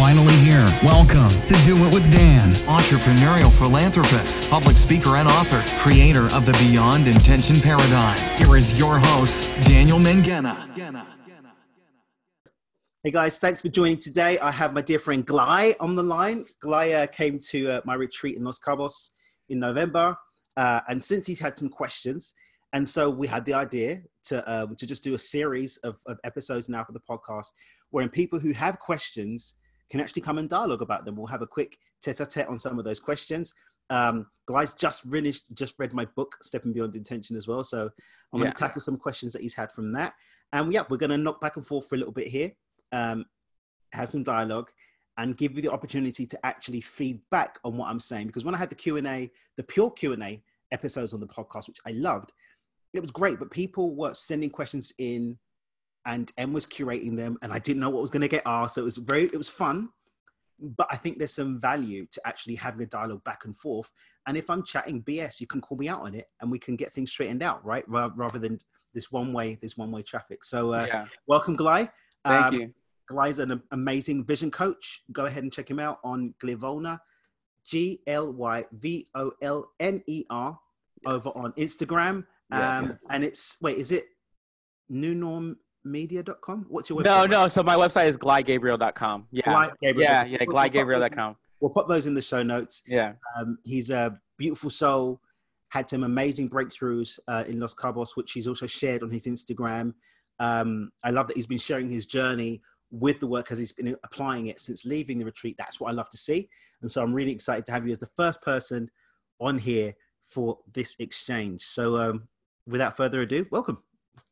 finally here. Welcome to Do It with Dan. Entrepreneurial philanthropist, public speaker, and author, creator of the Beyond Intention Paradigm. Here is your host, Daniel Mangena. Hey guys, thanks for joining today. I have my dear friend Glai on the line. Glai uh, came to uh, my retreat in Los Cabos in November, uh, and since he's had some questions, and so we had the idea to um, to just do a series of, of episodes now for the podcast, wherein people who have questions can actually come and dialogue about them. We'll have a quick tete-a-tete on some of those questions. Um, Glai's just finished, just read my book, Stepping Beyond Intention, as well. So I'm going to tackle some questions that he's had from that. And yeah, we're going to knock back and forth for a little bit here um, have some dialogue and give you the opportunity to actually feedback on what I'm saying. Because when I had the Q&A, the pure Q&A episodes on the podcast, which I loved, it was great, but people were sending questions in and M was curating them and I didn't know what was going to get asked. So it was very, it was fun, but I think there's some value to actually having a dialogue back and forth. And if I'm chatting BS, you can call me out on it and we can get things straightened out, right? Rather than this one way, this one way traffic. So uh, yeah. welcome, Glai. Thank um, you. Glai's an amazing vision coach. Go ahead and check him out on Glyvolner, G L Y V O L N E R, yes. over on Instagram. Yes. Um, and it's, wait, is it newnormmedia.com? What's your website? No, no. So my website is glygabriel.com. Yeah. Gabriel. Yeah, yeah, glygabriel.com. We'll put those in the show notes. Yeah. Um, he's a beautiful soul, had some amazing breakthroughs uh, in Los Cabos, which he's also shared on his Instagram. Um, I love that he's been sharing his journey with the work as he's been applying it since leaving the retreat. That's what I love to see. And so I'm really excited to have you as the first person on here for this exchange. So um, without further ado, welcome.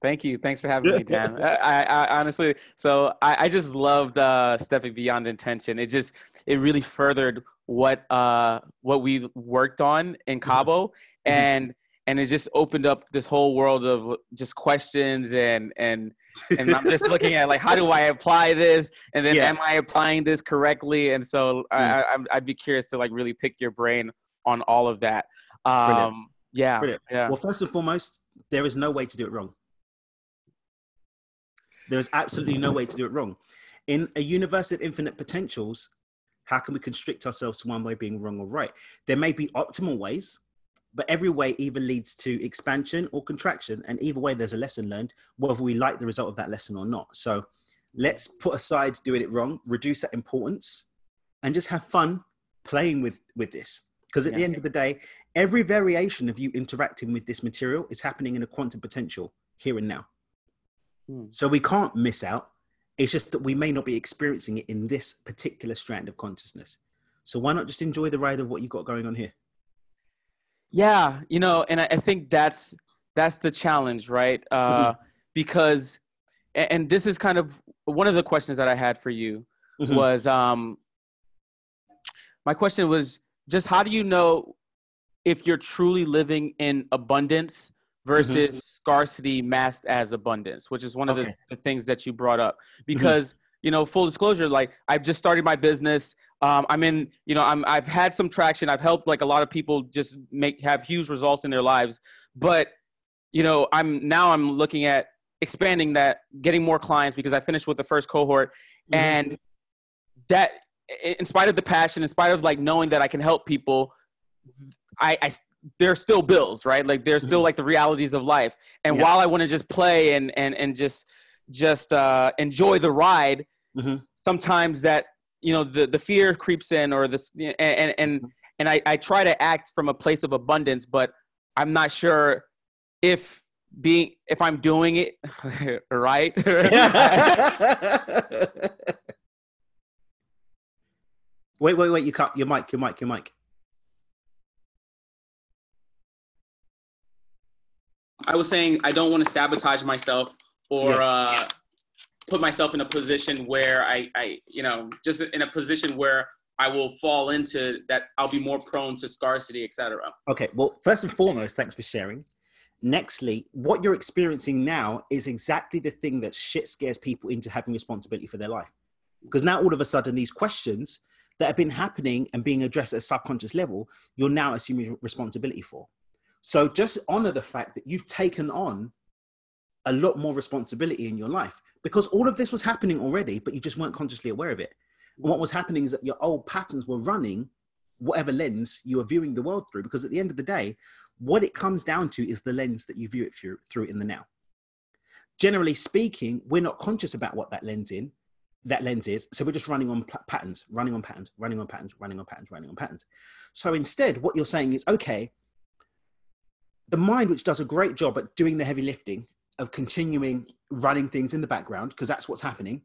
Thank you. Thanks for having me, Dan. I, I, honestly, so I, I just loved uh, stepping beyond intention. It just, it really furthered what uh, what we worked on in mm-hmm. Cabo, mm-hmm. and and it just opened up this whole world of just questions and and and I'm just looking at like how do I apply this and then yeah. am I applying this correctly and so mm. I, I would be curious to like really pick your brain on all of that. Um, Brilliant. Yeah, Brilliant. yeah. Well, first and foremost, there is no way to do it wrong. There is absolutely no way to do it wrong. In a universe of infinite potentials, how can we constrict ourselves to one way being wrong or right? There may be optimal ways but every way either leads to expansion or contraction and either way there's a lesson learned whether we like the result of that lesson or not so let's put aside doing it wrong reduce that importance and just have fun playing with with this because at yeah. the end of the day every variation of you interacting with this material is happening in a quantum potential here and now hmm. so we can't miss out it's just that we may not be experiencing it in this particular strand of consciousness so why not just enjoy the ride of what you've got going on here yeah, you know, and I, I think that's that's the challenge, right? Uh, mm-hmm. Because, and this is kind of one of the questions that I had for you mm-hmm. was, um, my question was just how do you know if you're truly living in abundance. Versus mm-hmm. scarcity masked as abundance, which is one okay. of the, the, things that you brought up. Mm-hmm. Because, you know, full disclosure, like I've just started my business. Um, I'm in, you know, I'm, I've had some traction. I've helped like a lot of people just make have huge results in their lives. But, you know, I'm now I'm looking at expanding that, getting more clients because I finished with the first cohort, mm-hmm. and that, in spite of the passion, in spite of like knowing that I can help people, I, I there are still bills, right? Like there's still mm-hmm. like the realities of life. And yeah. while I want to just play and and and just just uh, enjoy the ride, mm-hmm. sometimes that you know the the fear creeps in or this and and and, and I, I try to act from a place of abundance but i'm not sure if being if i'm doing it right wait wait wait you cut your mic your mic your mic i was saying i don't want to sabotage myself or yeah. uh put myself in a position where I, I, you know, just in a position where I will fall into that. I'll be more prone to scarcity, etc. Okay. Well, first and foremost, thanks for sharing. Nextly, what you're experiencing now is exactly the thing that shit scares people into having responsibility for their life. Because now all of a sudden, these questions that have been happening and being addressed at a subconscious level, you're now assuming responsibility for. So just honor the fact that you've taken on a lot more responsibility in your life because all of this was happening already, but you just weren't consciously aware of it. And what was happening is that your old patterns were running whatever lens you are viewing the world through. Because at the end of the day, what it comes down to is the lens that you view it through, through in the now. Generally speaking, we're not conscious about what that lens in that lens is. So we're just running on p- patterns, running on patterns, running on patterns, running on patterns, running on patterns. So instead, what you're saying is, okay, the mind, which does a great job at doing the heavy lifting of continuing running things in the background, because that's what's happening,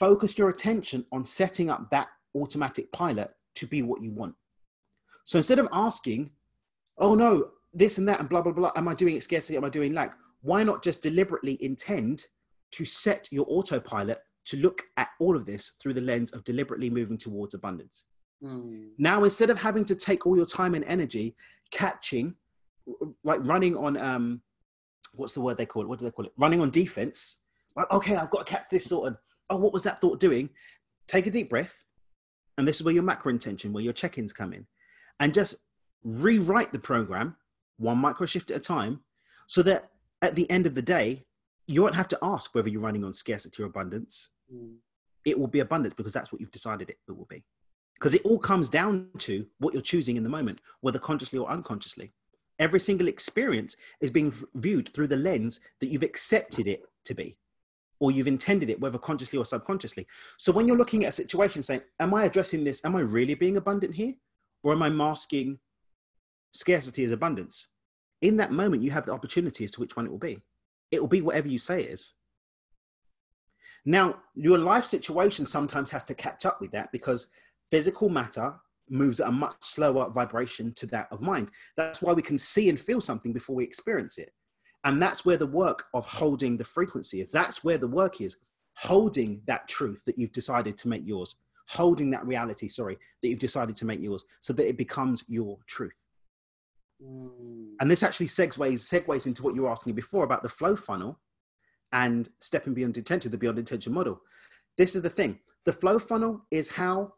focus your attention on setting up that automatic pilot to be what you want. So instead of asking, oh no, this and that and blah, blah, blah, am I doing it scarcity? Am I doing lack? Why not just deliberately intend to set your autopilot to look at all of this through the lens of deliberately moving towards abundance? Mm. Now, instead of having to take all your time and energy catching, like running on, um, what's the word they call it? What do they call it? Running on defense. Like, okay, I've got to catch this thought. And, oh, what was that thought doing? Take a deep breath. And this is where your macro intention, where your check ins come in. And just rewrite the program one micro shift at a time so that at the end of the day, you won't have to ask whether you're running on scarcity or abundance. Mm. It will be abundance because that's what you've decided it, it will be. Because it all comes down to what you're choosing in the moment, whether consciously or unconsciously. Every single experience is being viewed through the lens that you've accepted it to be, or you've intended it, whether consciously or subconsciously. So when you're looking at a situation saying, Am I addressing this? Am I really being abundant here? Or am I masking scarcity as abundance? In that moment, you have the opportunity as to which one it will be. It will be whatever you say it is. Now, your life situation sometimes has to catch up with that because physical matter moves at a much slower vibration to that of mind. That's why we can see and feel something before we experience it. And that's where the work of holding the frequency is. That's where the work is holding that truth that you've decided to make yours, holding that reality, sorry, that you've decided to make yours so that it becomes your truth. Mm. And this actually segues, segues into what you were asking before about the flow funnel and stepping beyond intention, the beyond intention model. This is the thing. The flow funnel is how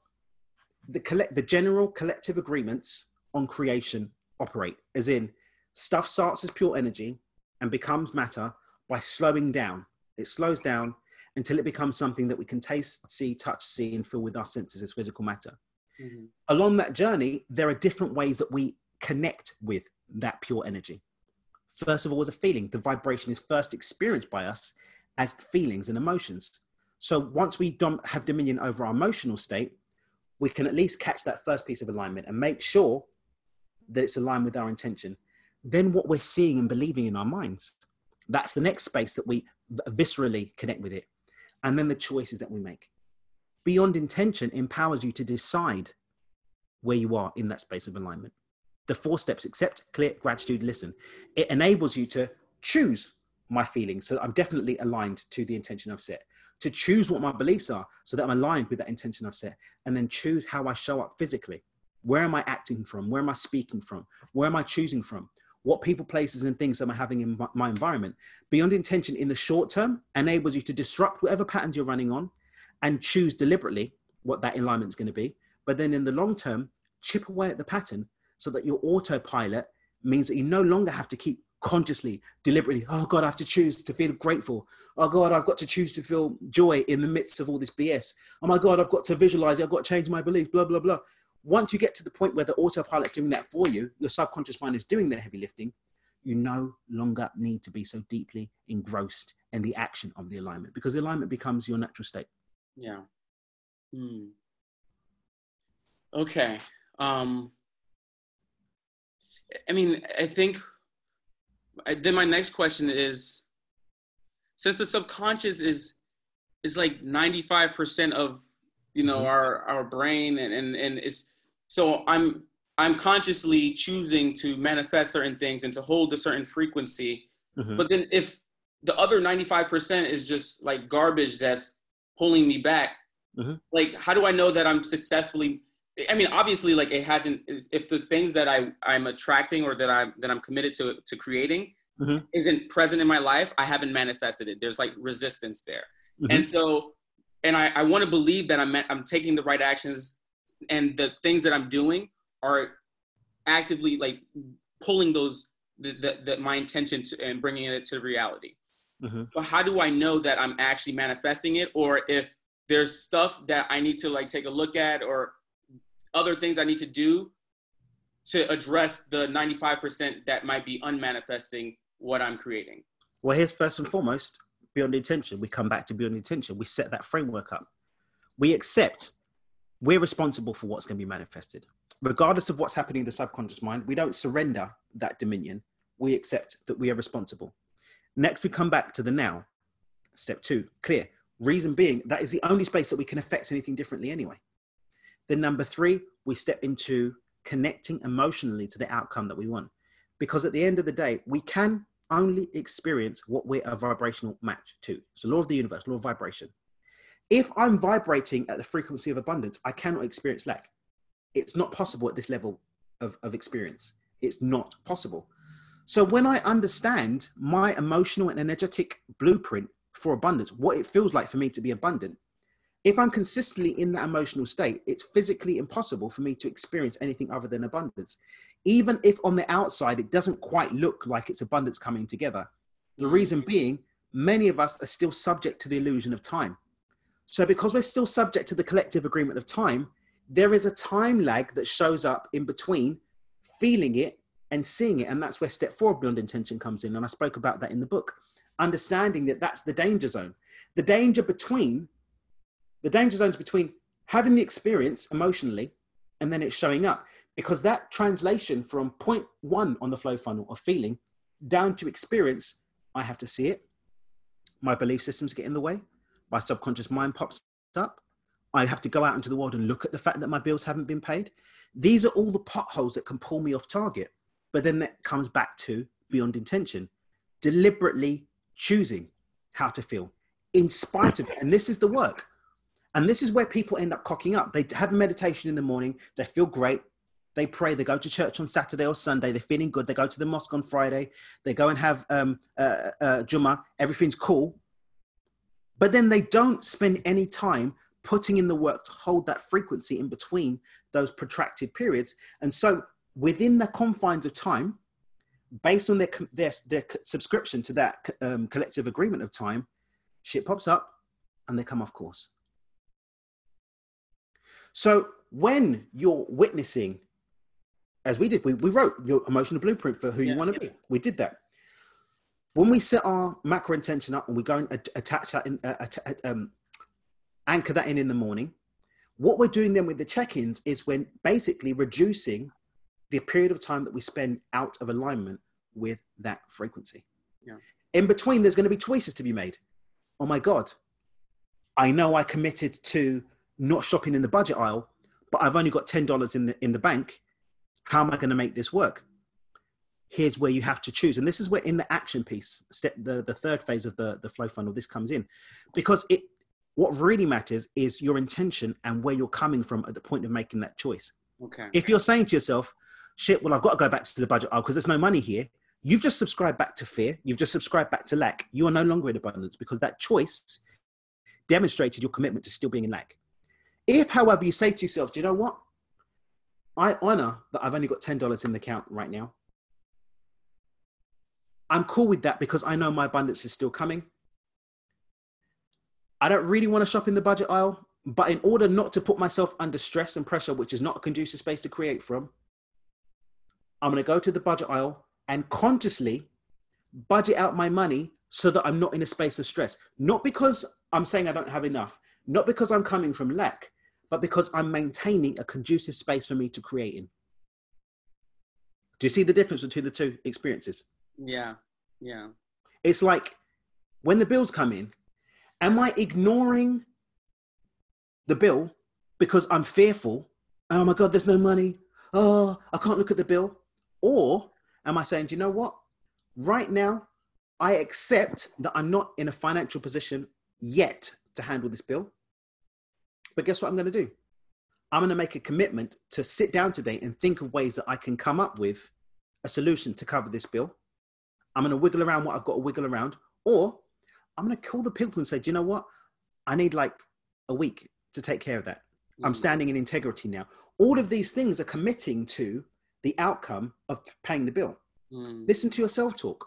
the collect the general collective agreements on creation operate, as in stuff starts as pure energy and becomes matter by slowing down. It slows down until it becomes something that we can taste, see, touch, see, and feel with our senses as physical matter. Mm-hmm. Along that journey, there are different ways that we connect with that pure energy. First of all, as a feeling, the vibration is first experienced by us as feelings and emotions. So once we don't have dominion over our emotional state, we can at least catch that first piece of alignment and make sure that it's aligned with our intention. Then what we're seeing and believing in our minds, that's the next space that we viscerally connect with it. And then the choices that we make. Beyond intention empowers you to decide where you are in that space of alignment. The four steps accept, clear, gratitude, listen. It enables you to choose my feelings so I'm definitely aligned to the intention I've set to choose what my beliefs are so that I'm aligned with that intention I've set, and then choose how I show up physically. Where am I acting from? Where am I speaking from? Where am I choosing from? What people, places, and things am I having in my environment? Beyond intention in the short term enables you to disrupt whatever patterns you're running on and choose deliberately what that alignment is going to be. But then in the long term, chip away at the pattern so that your autopilot means that you no longer have to keep consciously, deliberately, oh God, I have to choose to feel grateful. Oh God, I've got to choose to feel joy in the midst of all this BS. Oh my God, I've got to visualize it. I've got to change my belief, blah, blah, blah. Once you get to the point where the autopilot's doing that for you, your subconscious mind is doing the heavy lifting, you no longer need to be so deeply engrossed in the action of the alignment because the alignment becomes your natural state. Yeah. Hmm. Okay. Um, I mean, I think then my next question is since the subconscious is is like 95% of you know mm-hmm. our our brain and and, and it's so i'm i'm consciously choosing to manifest certain things and to hold a certain frequency mm-hmm. but then if the other 95% is just like garbage that's pulling me back mm-hmm. like how do i know that i'm successfully I mean, obviously, like it hasn't. If the things that I I'm attracting or that I'm that I'm committed to to creating mm-hmm. isn't present in my life, I haven't manifested it. There's like resistance there, mm-hmm. and so, and I I want to believe that I'm I'm taking the right actions, and the things that I'm doing are actively like pulling those the, the, the my intention to, and bringing it to reality. Mm-hmm. But how do I know that I'm actually manifesting it, or if there's stuff that I need to like take a look at or other things I need to do to address the 95% that might be unmanifesting what I'm creating? Well, here's first and foremost beyond intention. We come back to beyond intention. We set that framework up. We accept we're responsible for what's going to be manifested. Regardless of what's happening in the subconscious mind, we don't surrender that dominion. We accept that we are responsible. Next, we come back to the now. Step two, clear. Reason being, that is the only space that we can affect anything differently anyway. Then, number three, we step into connecting emotionally to the outcome that we want. Because at the end of the day, we can only experience what we're a vibrational match to. So, law of the universe, law of vibration. If I'm vibrating at the frequency of abundance, I cannot experience lack. It's not possible at this level of, of experience. It's not possible. So, when I understand my emotional and energetic blueprint for abundance, what it feels like for me to be abundant, if I'm consistently in that emotional state, it's physically impossible for me to experience anything other than abundance. Even if on the outside it doesn't quite look like it's abundance coming together. The reason being, many of us are still subject to the illusion of time. So, because we're still subject to the collective agreement of time, there is a time lag that shows up in between feeling it and seeing it. And that's where step four of beyond intention comes in. And I spoke about that in the book. Understanding that that's the danger zone. The danger between the danger zones between having the experience emotionally and then it showing up because that translation from point one on the flow funnel of feeling down to experience i have to see it. My belief systems get in the way. My subconscious mind pops up. I have to go out into the world and look at the fact that my bills haven't been paid. These are all the potholes that can pull me off target but then that comes back to beyond intention deliberately choosing how to feel in spite of it. And this is the work and this is where people end up cocking up. They have meditation in the morning, they feel great, they pray, they go to church on Saturday or Sunday, they're feeling good, they go to the mosque on Friday, they go and have um, uh, uh, Jummah, everything's cool. But then they don't spend any time putting in the work to hold that frequency in between those protracted periods. And so within the confines of time, based on their, their, their subscription to that um, collective agreement of time, shit pops up and they come off course. So when you're witnessing, as we did, we, we wrote your emotional blueprint for who yeah, you want to yeah. be. We did that. When we set our macro intention up and we go and attach that in, uh, um, anchor that in in the morning, what we're doing then with the check-ins is when basically reducing the period of time that we spend out of alignment with that frequency. Yeah. In between, there's going to be choices to be made. Oh my God, I know I committed to not shopping in the budget aisle, but I've only got ten dollars in the in the bank. How am I going to make this work? Here's where you have to choose, and this is where in the action piece, step the the third phase of the the flow funnel, this comes in, because it what really matters is your intention and where you're coming from at the point of making that choice. Okay. If you're saying to yourself, "Shit, well, I've got to go back to the budget aisle because there's no money here," you've just subscribed back to fear. You've just subscribed back to lack. You are no longer in abundance because that choice demonstrated your commitment to still being in lack. If, however, you say to yourself, do you know what? I honor that I've only got $10 in the account right now. I'm cool with that because I know my abundance is still coming. I don't really want to shop in the budget aisle, but in order not to put myself under stress and pressure, which is not a conducive space to create from, I'm going to go to the budget aisle and consciously budget out my money so that I'm not in a space of stress. Not because I'm saying I don't have enough, not because I'm coming from lack, but because I'm maintaining a conducive space for me to create in. Do you see the difference between the two experiences? Yeah, yeah. It's like when the bills come in, am I ignoring the bill because I'm fearful? Oh my God, there's no money. Oh, I can't look at the bill. Or am I saying, do you know what? Right now, I accept that I'm not in a financial position yet to handle this bill. But guess what I'm going to do? I'm going to make a commitment to sit down today and think of ways that I can come up with a solution to cover this bill. I'm going to wiggle around what I've got to wiggle around, or I'm going to call the people and say, do you know what? I need like a week to take care of that. Mm. I'm standing in integrity now. All of these things are committing to the outcome of paying the bill. Mm. Listen to your self talk.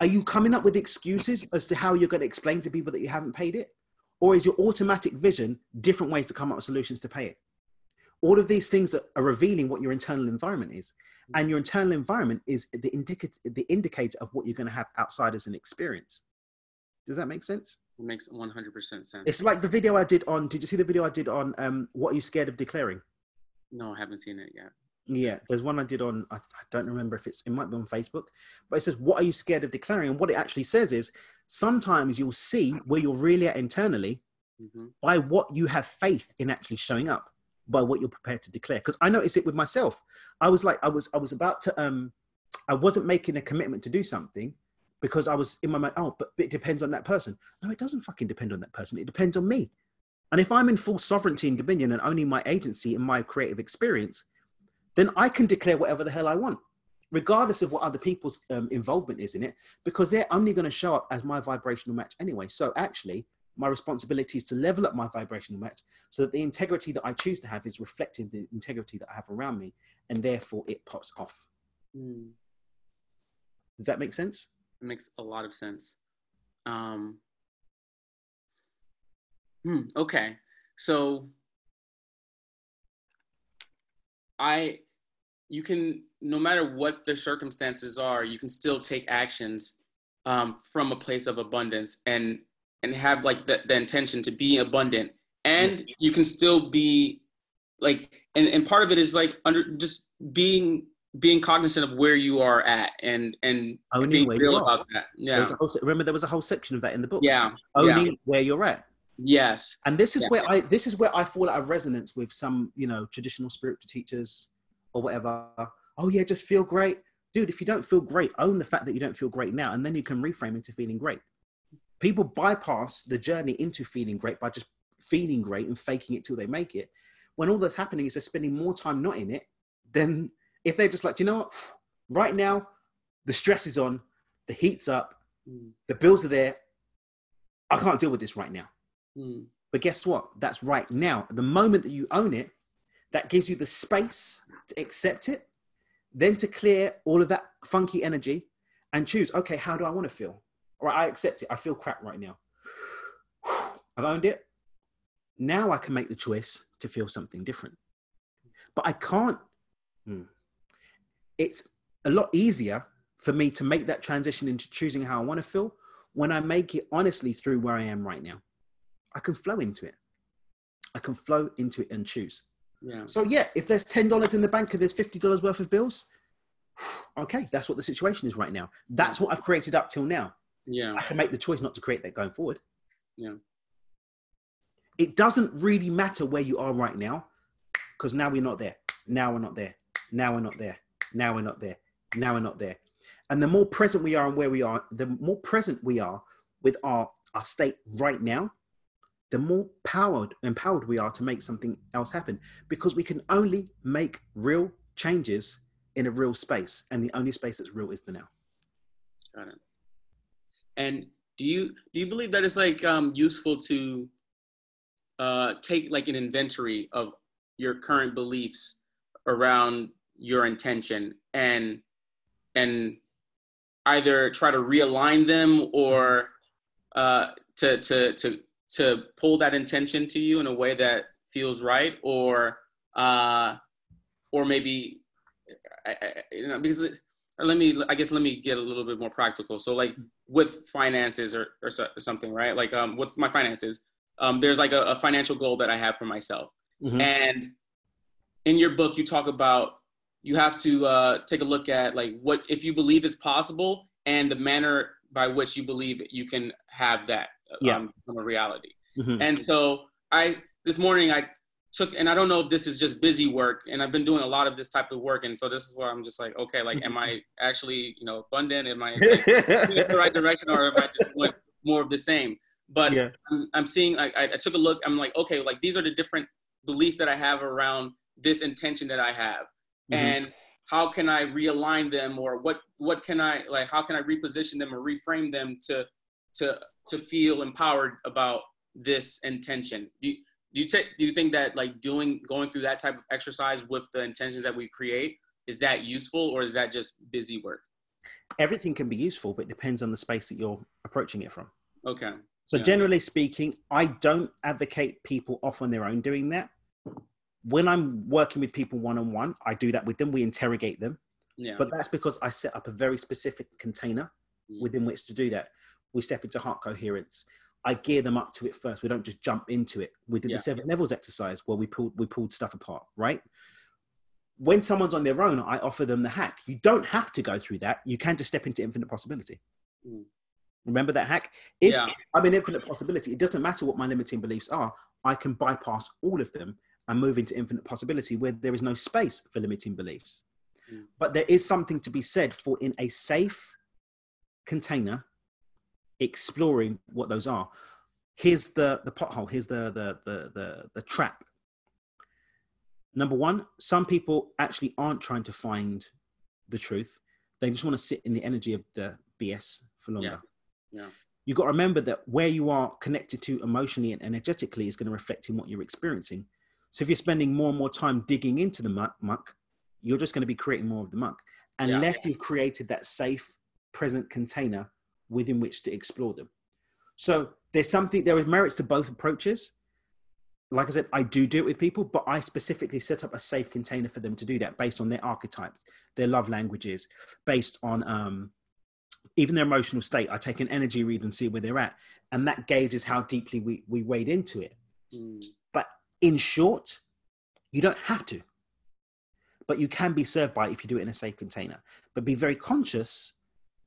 Are you coming up with excuses as to how you're going to explain to people that you haven't paid it? Or is your automatic vision different ways to come up with solutions to pay it? All of these things are, revealing what your internal environment is. And your internal environment is the, indica- the indicator of what you're going to have outside as an experience. Does that make sense? It makes 100% sense. It's like the video I did on. Did you see the video I did on um, what are you scared of declaring? no, I haven't seen it yet. Yeah, there's one I did on. I, don't remember if it's. It might be on Facebook, but it says, "What are you scared of declaring?" And what it actually says is, sometimes you'll see where you're really at internally hmm by what you have faith in actually showing up, by what you're prepared to declare. Because I noticed it with myself. I was like, I was, I was about to. um I wasn't making a commitment to do something because I was in my mind. Oh, but it depends on that person. No, it doesn't fucking depend on that person. It depends on me. And if I'm in full sovereignty and dominion and owning my agency and my creative experience, then I can declare whatever the hell I want, regardless of what other people's um, involvement is in it, because they're only going to show up as my vibrational match anyway. So actually, my responsibility is to level up my vibrational match so that the integrity that I choose to have is reflecting the integrity that I have around me, and therefore it pops off. Mm. Does that make sense? It makes a lot of sense. Um, hmm, okay, so I, you can, no matter what the circumstances are, you can still take actions um, from a place of abundance and and have like the, the intention to be abundant, and you can still be like, and, and part of it is like under just being being cognizant of where you are at and and Owning being real about that. Yeah. a whole remember, there was a whole section of that in the book. Yeah. Owning yeah. where you're at. Yes. and this is Yeah. where i this is where i fall out of resonance with some you know traditional spiritual teachers or whatever oh yeah just feel great. Dude if you don't feel great own the fact that you don't feel great now and then you can reframe into feeling great. People bypass the journey into feeling great by just feeling great and faking it till they make it. When all that's happening is they're spending more time not in it than if they're just like "Do you know what? Right now the stress is on the heat's up Mm, the bills are there i can't deal with this right now. Mm, but guess what? That's right now. The moment that you own it, that gives you the space to accept it, then to clear all of that funky energy and choose, okay, how do I want to feel? All right, I accept it. I feel crap right now. I've owned it. Now I can make the choice to feel something different. But I can't. Hmm. It's a lot easier for me to make that transition into choosing how I want to feel when I make it honestly through where I am right now. I can flow into it. I can flow into it and choose. Yeah. So yeah, if there's ten dollars in the bank and there's fifty dollars worth of bills, okay, that's what the situation is right now. That's what I've created up till now. Yeah. I can make the choice not to create that going forward. Yeah. It doesn't really matter where you are right now, because now we're not there. Now we're not there. Now we're not there. Now we're not there. Now we're not there. And the more present we are and where we are, the more present we are with our, our state right now, the more powered empowered we are to make something else happen. Because we can only make real changes in a real space. And the only space that's real is the now. Got it. And do you do you believe that it's like um, useful to uh, take like an inventory of your current beliefs around your intention and and either try to realign them or uh, to to to to pull that intention to you in a way that feels right or uh, or maybe I, I, you know because it, let me i guess let me get a little bit more practical. So like with finances or, or, so, or something right? Like um with my finances um there's like a, a financial goal that i have for myself. Mhm. and in your book you talk about you have to uh, take a look at like what if you believe it's possible and the manner by which you believe you can have that Yeah. um, become a reality Mhm. and so I this morning I took and I don't know if this is just busy work and I've been doing a lot of this type of work and so this is where I'm just like okay like am I actually you know abundant am I like, in the right direction or am I just doing more of the same but yeah. I'm, I'm seeing I, I took a look I'm like okay like these are the different beliefs that I have around this intention that I have Mhm. and how can I realign them or what what can I like how can I reposition them or reframe them to to to feel empowered about this intention do you, do you take do you think that like doing going through that type of exercise with the intentions that we create is that useful or is that just busy work Everything can be useful, but it depends on the space that you're approaching it from. okay So Yeah. generally speaking, I don't advocate people off on their own doing that. When I'm working with people one on one, I do that with them. We interrogate them, Yeah. but that's because I set up a very specific container Mm. within which to do that. We step into heart coherence. I gear them up to it first. We don't just jump into it. We did Yeah. the seven levels exercise where we pulled we pulled stuff apart, right? When someone's on their own, I offer them the hack. You don't have to go through that. You can just step into infinite possibility. Mm. Remember that hack? If Yeah. I'm in infinite possibility, it doesn't matter what my limiting beliefs are. I can bypass all of them and move into infinite possibility where there is no space for limiting beliefs. Mm. But there is something to be said for in a safe container exploring what those are. Here's the the pothole. Here's the the the the, the trap. Number one, some people actually aren't trying to find the truth. They just want to sit in the energy of the BS for longer. Yeah. yeah. You've got to remember that where you are connected to emotionally and energetically is going to reflect in what you're experiencing. So if you're spending more and more time digging into the muck, muck you're just going to be creating more of the muck Yeah. unless you've created that safe, present container within which to explore them. So there's something, there is merits to both approaches. Like I said, I do do it with people, but I specifically set up a safe container for them to do that based on their archetypes, their love languages, based on um, even their emotional state. I take an energy read and see where they're at. And that gauges how deeply we, we wade into it. Mm. But in short, you don't have to. But you can be served by it if you do it in a safe container. But be very conscious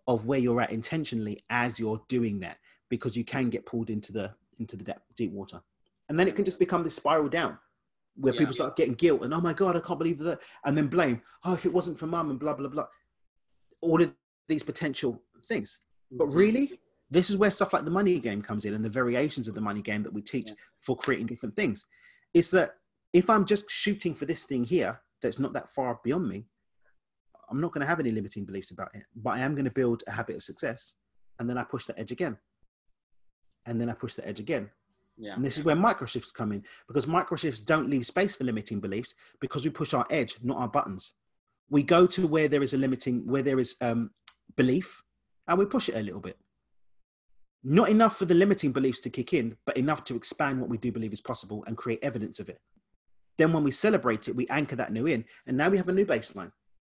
of where you're at intentionally as you're doing that, because you can get pulled into the into the depth, deep water, and then it can just become this spiral down, where Yeah. people start getting guilt and oh my god, I can't believe that, and then blame. Oh, if it wasn't for mum and blah blah blah, all of these potential things. But Mm-hmm. really, this is where stuff like the money game comes in and the variations of the money game that we teach Yeah. for creating different things. Is that if I'm just shooting for this thing here that's not that far beyond me, I'm not going to have any limiting beliefs about it. But I am going to build a habit of success. And then I push the edge again. And then I push the edge again. Yeah. And this is where microshifts come in because microshifts don't leave space for limiting beliefs because we push our edge, not our buttons. We go to where there is a limiting, where there is um, belief, and we push it a little bit. Not enough for the limiting beliefs to kick in, but enough to expand what we do believe is possible and create evidence of it. Then, when we celebrate it, we anchor that new in, and now we have a new baseline.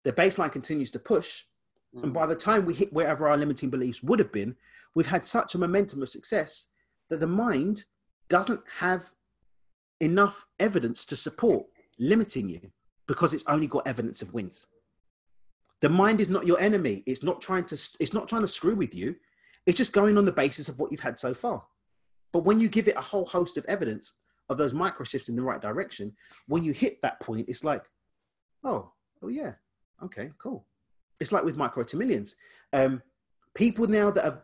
The baseline continues to push, and Mm. by the time we hit wherever our limiting beliefs would have been, we've had such a momentum of success that the mind doesn't have enough evidence to support limiting you because it's only got evidence of wins. The mind is not your enemy. It's not trying to it's not trying to screw with you. It's just going on the basis of what you've had so far. But when you give it a whole host of evidence of those micro shifts in the right direction, when you hit that point, it's like, oh, oh yeah, okay, cool. It's like with micro to millions. Um, people now that have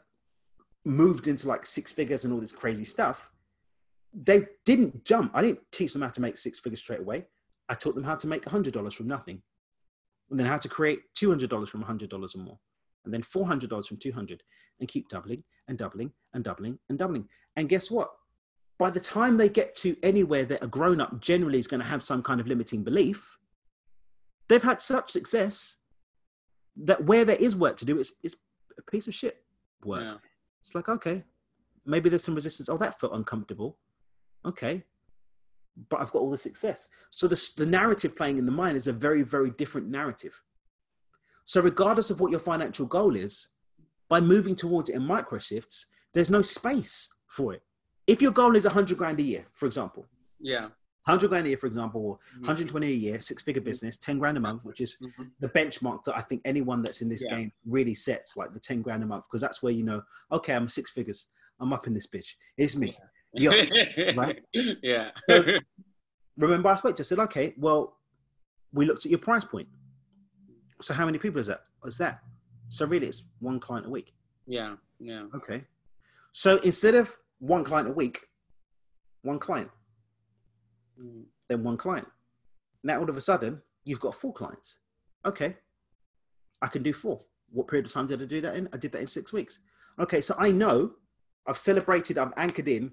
moved into like six figures and all this crazy stuff, they didn't jump. I didn't teach them how to make six figures straight away. I taught them how to make $100 from nothing. And then how to create $200 from $100 or more. And then $400 from 200 and keep doubling and doubling and doubling and doubling. And guess what? By the time they get to anywhere that a grown up generally is going to have some kind of limiting belief, they've had such success that where there is work to do, it's, it's a piece of shit work. Yeah. It's like, okay, maybe there's some resistance. Oh, that felt uncomfortable. Okay. But I've got all the success. So the, the narrative playing in the mind is a very, very different narrative. So regardless of what your financial goal is, by moving towards it in micro shifts, there's no space for it. If your goal is 100 grand a year, for example, Yeah. 100 grand a year, for example, Mhm. 120 a year, six figure business, 10 grand a month, which is Mhm. the benchmark that I think anyone that's in this Yeah. game really sets, like the 10 grand a month, because that's where you know, okay, I'm six figures. I'm up in this bitch. It's me. Yeah. Right. Yeah. Remember, I spoke to I said, okay, well, we looked at your price point. So how many people is that? Is that? So really, it's one client a week. yeah. Yeah. Okay. So instead of one client a week, one client, Then one client. Now all of a sudden, you've got four clients. Okay. I can do four. What period of time did I do that in? I did that in six weeks. Okay, so I know I've celebrated, I've anchored in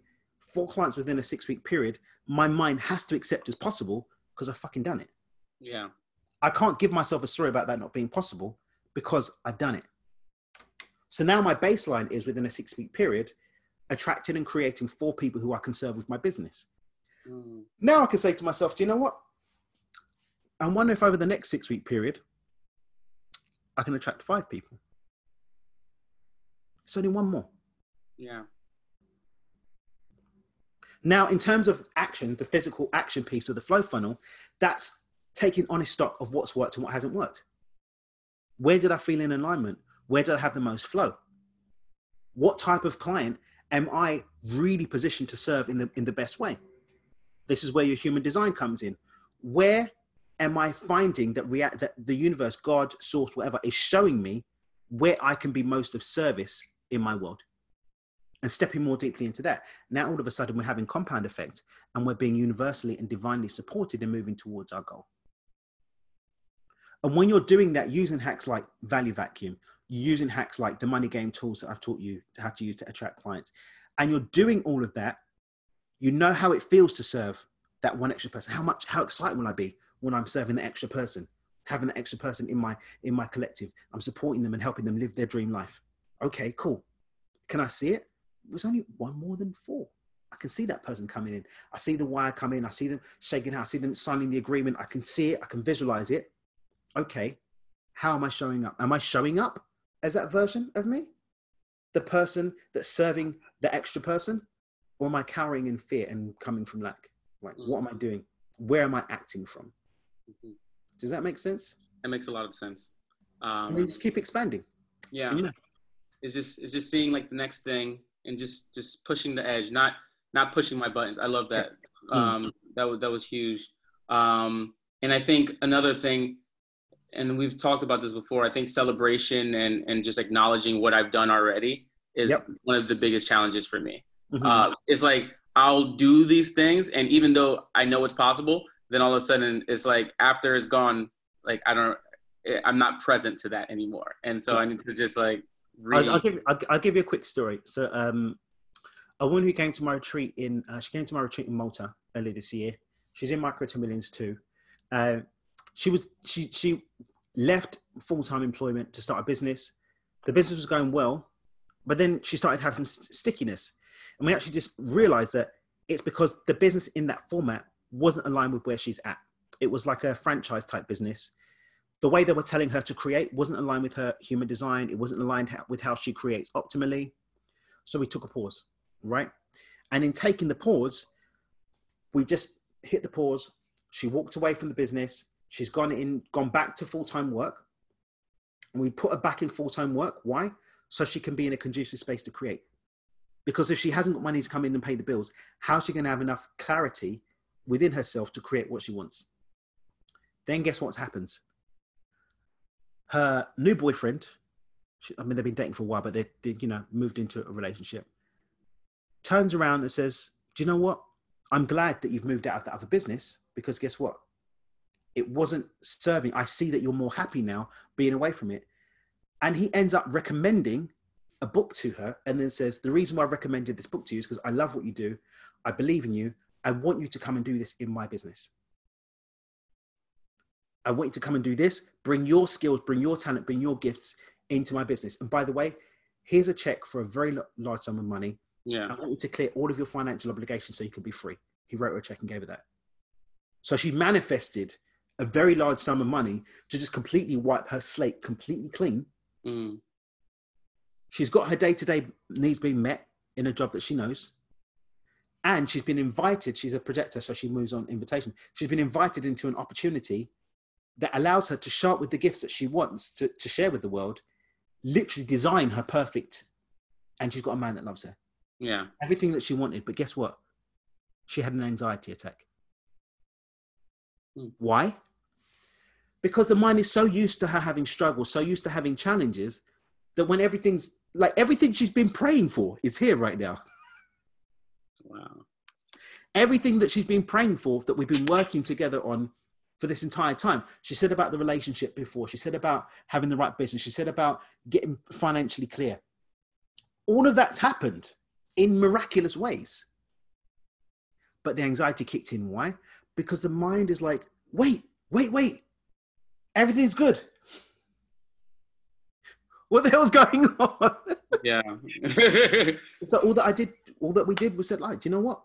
four clients within a six week period. My mind has to accept as possible because I've fucking done it. Yeah. I can't give myself a story about that not being possible because I've done it. So now my baseline is within a six week period, attracting and creating four people who I can serve with my business. Mm. Now I can say to myself, do you know what? I wonder if over the next six week period, I can attract five people. It's only one more. Yeah. Now, in terms of action, the physical action piece of the flow funnel, that's taking honest stock of what's worked and what hasn't worked. Where did I feel in alignment? Where did I have the most flow? What type of client am I really positioned to serve in the, in the best way? This is where your human design comes in. Where am I finding that, react that the universe, God, source, whatever, is showing me where I can be most of service in my world? And stepping more deeply into that. Now, all of a sudden, we're having compound effect and we're being universally and divinely supported and moving towards our goal. And when you're doing that using hacks like Value Vacuum, using hacks like the money game tools that I've taught you how to use to attract clients, and you're doing all of that, you know how it feels to serve that one extra person. How much, how excited will I be when I'm serving the extra person, having the extra person in my in my collective? I'm supporting them and helping them live their dream life. Okay, cool. Can I see it? There's only one more than four. I can see that person coming in. I see the wire come in. I see them shaking out. I see them signing the agreement. I can see it. I can visualize it. Okay, how am I showing up? Am I showing up as that version of me? The person that's serving the extra person? Or am I cowering in fear and coming from lack? Like, what am I doing? Where am I acting from? Mhm. Does that make sense? That makes a lot of sense. And then Um, just keep expanding. yeah. Yeah. It's just it's just seeing like the next thing and just just pushing the edge, not not pushing my buttons. I love that. Mm. Um, that was that was huge. Um, and I think another thing, and we've talked about this before. I think celebration and and just acknowledging what I've done already is Yep. one of the biggest challenges for me. Mhm. Uh, it's like I'll do these things, and even though I know it's possible, then all of a sudden it's like after it's gone, like I don't, eh, I'm not present to that anymore, and so I need to just like. I'll, I'll give I'll, I'll give you a quick story. So, um, a woman who came to my retreat in uh, she came to my retreat in Malta earlier this year. She's in micro to millions too. Uh, she was she she left full time employment to start a business. The business was going well, but then she started having st- stickiness, and we actually just realized that it's because the business in that format wasn't aligned with where she's at. It was like a franchise type business the way they were telling her to create wasn't aligned with her human design. It wasn't aligned with how she creates optimally. So we took a pause, right? And in taking the pause, we just hit the pause. She walked away from the business. She's gone in, gone back to full time work. And we put her back in full time work. Why? So she can be in a conducive space to create. Because if she hasn't got money to come in and pay the bills, how's she going to have enough clarity within herself to create what she wants? Then guess what happens? her new boyfriend, she, I mean, they've been dating for a while, but they, they, you know, moved into a relationship, turns around and says, Do you know what? I'm glad that you've moved out of that other business because guess what? It wasn't serving. I see that you're more happy now being away from it. And he ends up recommending a book to her and then says, The reason why I recommended this book to you is because I love what you do. I believe in you. I want you to come and do this in my business. I want you to come and do this. Bring your skills, bring your talent, bring your gifts into my business. And by the way, here's a check for a very large sum of money. yeah. I want you to clear all of your financial obligations so you can be free. He wrote her a check and gave her that. So she manifested a very large sum of money to just completely wipe her slate completely clean. Mm. She's got her day to day needs being met in a job that she knows. And she's been invited, she's a projector, so she moves on invitation. She's been invited into an opportunity that allows her to show up with the gifts that she wants to, to share with the world, literally design her perfect. And she's got a man that loves her. Yeah. Everything that she wanted. But guess what? She had an anxiety attack. Hmm. Why? Because the mind is so used to her having struggles, so used to having challenges, that when everything's like everything she's been praying for is here right now. Wow. everything that she's been praying for that we've been working together on for this entire time. She said about the relationship before. She said about having the right business. She said about getting financially clear. All of that's happened in miraculous ways. But the anxiety kicked in. Why? Because the mind is like wait wait wait. Everything's good what the hell's going on? Yeah. so all that I did, all that we did was said, like, do you know what?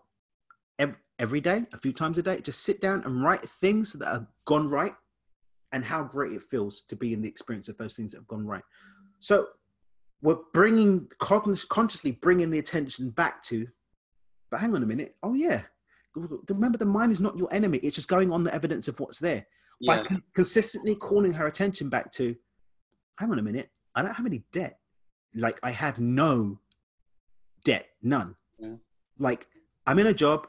Every, every day, a few times a day, just sit down and write things that have gone right and how great it feels to be in the experience of those things that have gone right. So we're bringing consciously bringing the attention back to, but hang on a minute. Oh yeah, remember the mind is not your enemy. It's just going on the evidence of what's there. Yes. By con- consistently calling her attention back to, hang on a minute. I don't have any debt. Like I have no debt, none. Yeah. Like I'm in a job.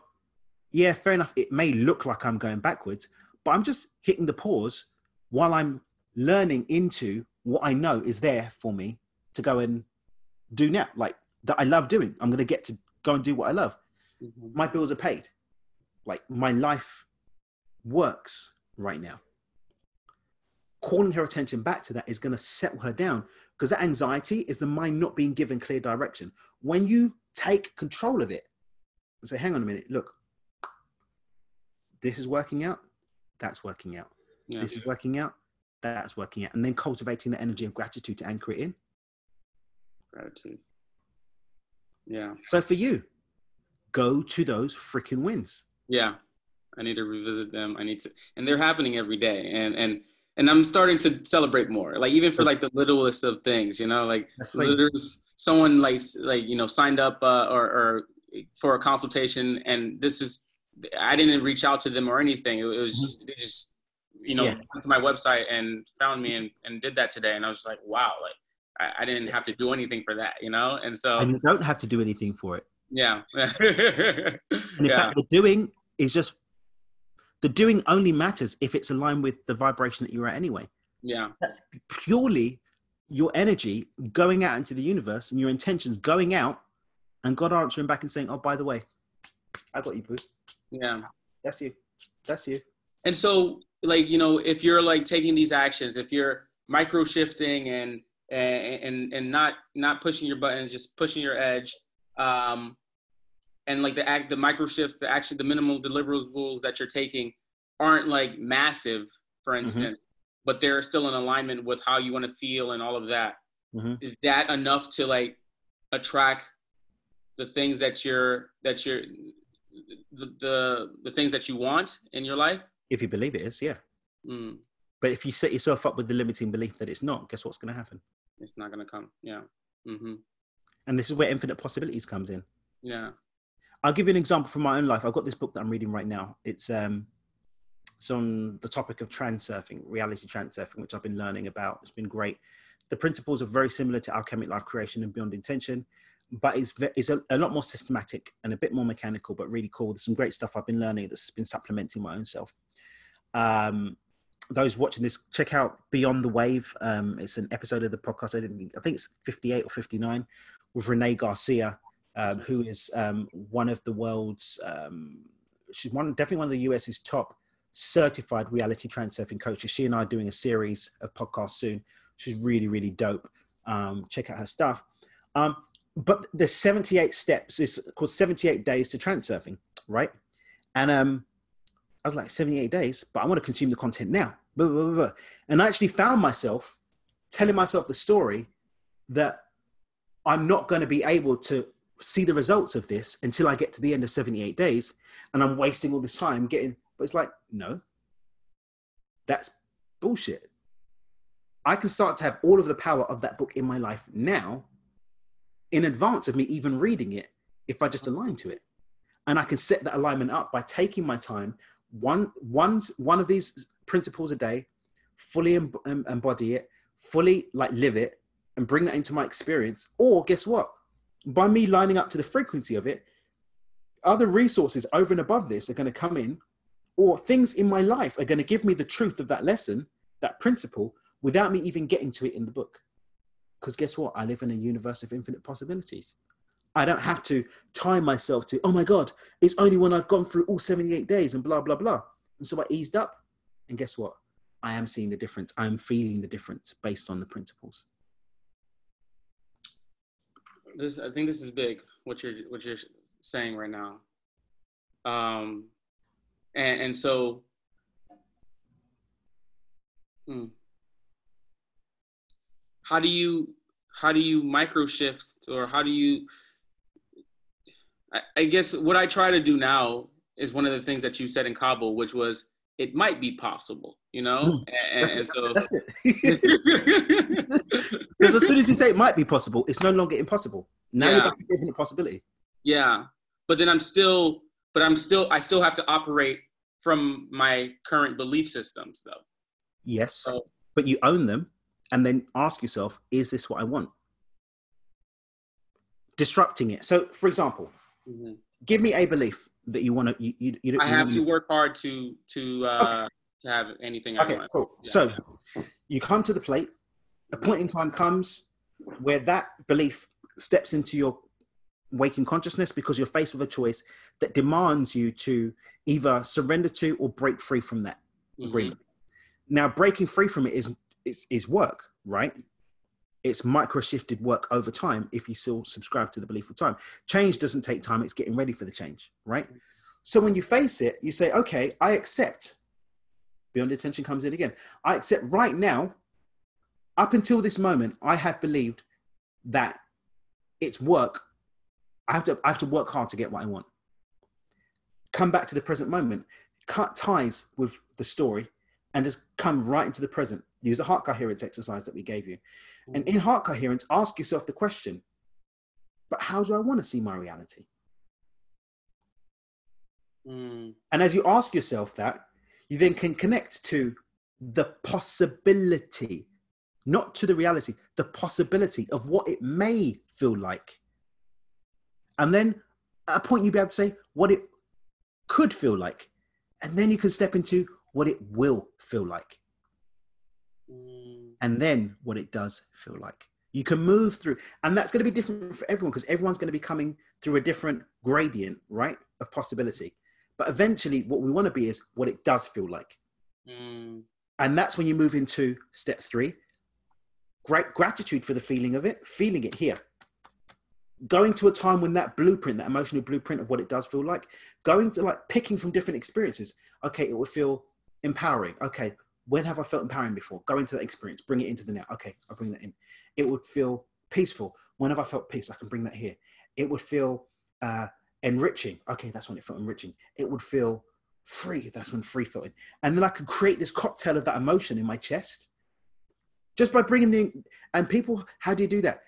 Yeah, fair enough. It may look like I'm going backwards, but I'm just hitting the pause while I'm learning into what I know is there for me to go and do now, like that I love doing. I'm going to get to go and do what I love. Mm-hmm. My bills are paid. Like my life works right now. Calling her attention back to that is going to settle her down because that anxiety is the mind not being given clear direction. When you take control of it and say, hang on a minute, look, this is working out, that's working out. Yeah. This is working out, that's working out. And then cultivating the energy of gratitude to anchor it in. Gratitude. Yeah. So for you, go to those freaking wins. Yeah. I need to revisit them. I need to, and they're happening every day. And, and, and I'm starting to celebrate more. Like even for like the littlest of things, you know, like someone like, like, you know, signed up uh, or, or for a consultation and this is, I didn't reach out to them or anything. It was mm-hmm. just, they just, you know, yeah. went to my website and found me and, and did that today. And I was like, wow, like I, I didn't have to do anything for that, you know? And so. And you don't have to do anything for it. Yeah. and in yeah. fact, the doing is just, the doing only matters if it's aligned with the vibration that you're at anyway. Yeah. That's purely your energy going out into the universe and your intentions going out and God answering back and saying, oh, by the way, I got you, Bruce. Yeah. That's you. That's you. And so, like, you know, if you're like taking these actions, if you're micro shifting and and and, and not not pushing your buttons, just pushing your edge. Um, and like the act, the micro shifts, the actually the minimal deliverables that you're taking aren't like massive, for mm-hmm. instance, mm-hmm. but they're still in alignment with how you want to feel and all of that. Mm-hmm. Is that enough to like attract the things that you're that you're the, the the things that you want in your life? If you believe it is, yeah. Mm. But if you set yourself up with the limiting belief that it's not, guess what's going to happen? it's not gonna come. Yeah. Mm-hmm. And this is where infinite possibilities comes in. Yeah. I'll give you an example from my own life. I've got this book that I'm reading right now. It's um, it's on the topic of transurfing, reality transurfing, which I've been learning about. It's been great. The principles are very similar to alchemic life creation and beyond intention, but it's it's a, a lot more systematic and a bit more mechanical, but really cool. There's some great stuff I've been learning that's been supplementing my own self. Um, those watching this, check out Beyond the Wave. Um, it's an episode of the podcast. I, think, I think it's 58 or 59 with Renee Garcia, um, who is um, one of the world's, um, she's one definitely one of the US's top certified reality transurfing coaches. She and I are doing a series of podcasts soon. She's really, really dope. Um, check out her stuff. Um, but the 78 steps. It's called 78 days to transurfing, right? And um, I was like, 78 days, but I want to consume the content now. Blah, blah, blah, and I actually found myself telling myself the story that I'm not going to be able to see the results of this until I get to the end of 78 days. And I'm wasting all this time getting, but it's like, no, that's bullshit. I can start to have all of the power of that book in my life now in advance of me even reading it if I just align to it. And I can set that alignment up by taking my time, one one one of these principles a day, fully embody it, fully like live it, and bring that into my experience. Or guess what? By me lining up to the frequency of it, other resources over and above this are going to come in, or things in my life are going to give me the truth of that lesson, that principle, without me even getting to it in the book. Because guess what? I live in a universe of infinite possibilities. I don't have to tie myself to, oh my God, it's only when I've gone through all 78 days and blah, blah, blah. And so I eased up. And guess what? I am seeing the difference. I'm feeling the difference based on the principles. This, I think this is big. What you're what you're saying right now. Um, and, and so, hmm, how do you how do you micro shift or how do you I, I guess what I try to do now is one of the things that you said in Cabo, which was it might be possible, you know? And, That's and it. so That's it. Because as soon as you say it might be possible, it's no longer impossible. Now you're Yeah. back to infinite possibility. Yeah, but then I'm still, but I'm still, I still have to operate from my current belief systems, though. Yes, Oh. but you own them, and then ask yourself: Is this what I want? Disrupting it. So, for example, Mhm. give me a belief that you want to. You, you, you, I have wanna- work hard to to uh, to have anything I Okay, want. cool. Yeah. So you come to the plate. A point in time comes where that belief steps into your waking consciousness because you're faced with a choice that demands you to either surrender to or break free from that Mhm. agreement. Now, breaking free from it is is, is work, right? It's micro shifted work over time if you still subscribe to the belief of time. Change doesn't take time, it's getting ready for the change, right? So when you face it, you say, okay, I accept. Beyond intention comes in again. I accept right now, up until this moment, I have believed that it's work. I have to I have to work hard to get what I want. Come back to the present moment, cut ties with the story, and just come right into the present. Use the heart coherence exercise that we gave you. And in heart coherence, ask yourself the question, but how do I want to see my reality? Mm. And as you ask yourself that, you then can connect to the possibility, not to the reality, the possibility of what it may feel like. And then at a point, you'll be able to say what it could feel like. And then you can step into what it will feel like. Mm. and then what it does feel like. You can move through, and that's going to be different for everyone because everyone's going to be coming through a different gradient, right, of possibility. But eventually, what we want to be is what it does feel like. Mm. And that's when you move into step three great gratitude for the feeling of it, feeling it here. Going to a time when that blueprint, that emotional blueprint of what it does feel like, going to like picking from different experiences. Okay, it will feel empowering. Okay, when have I felt empowering before? Go into that experience, bring it into the now. Okay, I'll bring that in. It would feel peaceful. When have I felt peace? I can bring that here. It would feel uh, enriching. Okay, that's when it felt enriching. It would feel free. That's when free felt in. And then I could create this cocktail of that emotion in my chest just by bringing the and people how do you do that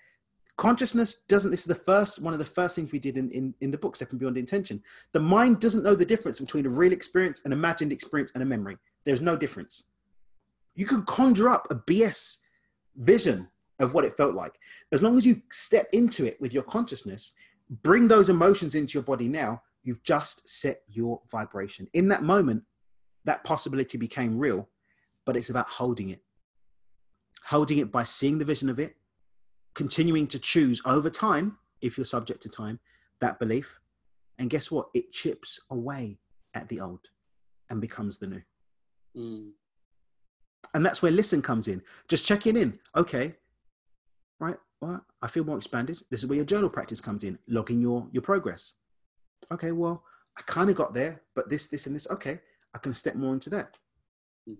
consciousness doesn't this is the first one of the first things we did in, in, in the book stepping beyond intention the mind doesn't know the difference between a real experience an imagined experience and a memory there's no difference you can conjure up a bs vision of what it felt like as long as you step into it with your consciousness bring those emotions into your body now you've just set your vibration in that moment that possibility became real but it's about holding it holding it by seeing the vision of it, continuing to choose over time, if you're subject to time, that belief. And guess what? It chips away at the old and becomes the new. Mm. And that's where listen comes in. Just checking in. Okay, right? Well, I feel more expanded. This is where your journal practice comes in, logging your your progress. Okay, well, I kind of got there, but this, this, and this. Okay, I can step more into that.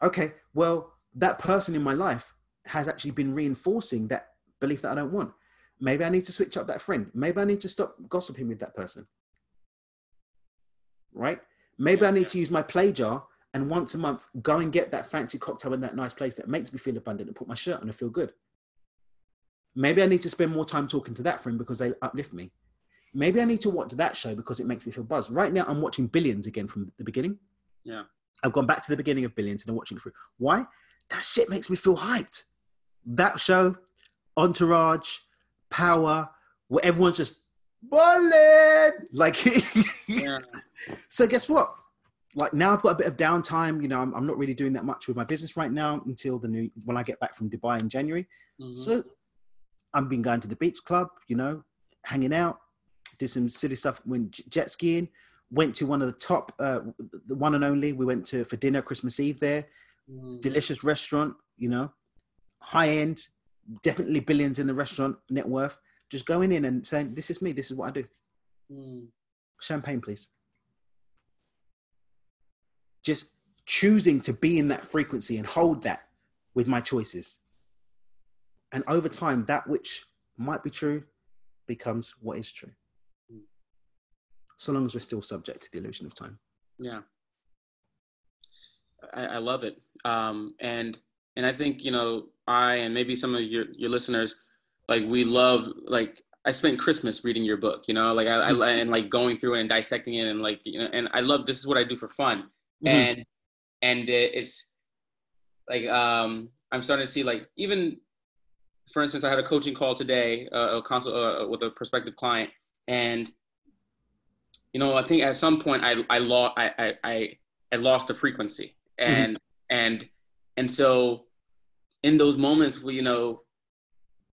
Okay, well, that person in my life has actually been reinforcing that belief that I don't want. Maybe I need to switch up that friend. Maybe I need to stop gossiping with that person. Right? Maybe I need to use my play jar and once a month go and get that fancy cocktail in that nice place that makes me feel abundant and put my shirt on and feel good. Maybe I need to spend more time talking to that friend because they uplift me. Maybe I need to watch that show because it makes me feel buzzed. Right now, I'm watching Billions again from the beginning. Yeah. I've gone back to the beginning of Billions and I'm watching it through. Why? That shit makes me feel hyped. That show, Entourage, Power, where everyone's just balling. Like, yeah. so guess what? Like now I've got a bit of downtime. You know, I'm, I'm not really doing that much with my business right now until the new when I get back from Dubai in January. Mhm. So I've been going to the beach club, you know, hanging out, did some silly stuff, went jet skiing, went to one of the top, uh, the one and only. We went to for dinner Christmas Eve there, Mm. delicious restaurant, you know, high end, definitely billions in the restaurant net worth. Just going in and saying, "This is me. This is what I do." Mm. Champagne, please. Just choosing to be in that frequency and hold that with my choices. And over time, that which might be true becomes what is true. So long as we're still subject to the illusion of time. Yeah. I, I love it. Um, and and I think, you know, I and maybe some of your, your listeners, like we love like I spent Christmas reading your book, you know, like I, I and like going through it and dissecting it and like you know, and I love this is what I do for fun, Mhm. and and it's like um I'm starting to see like even for instance I had a coaching call today, uh, a consult uh, with a prospective client, and you know I think at some point I I lost I I I, lost the frequency. And and and so in those moments you know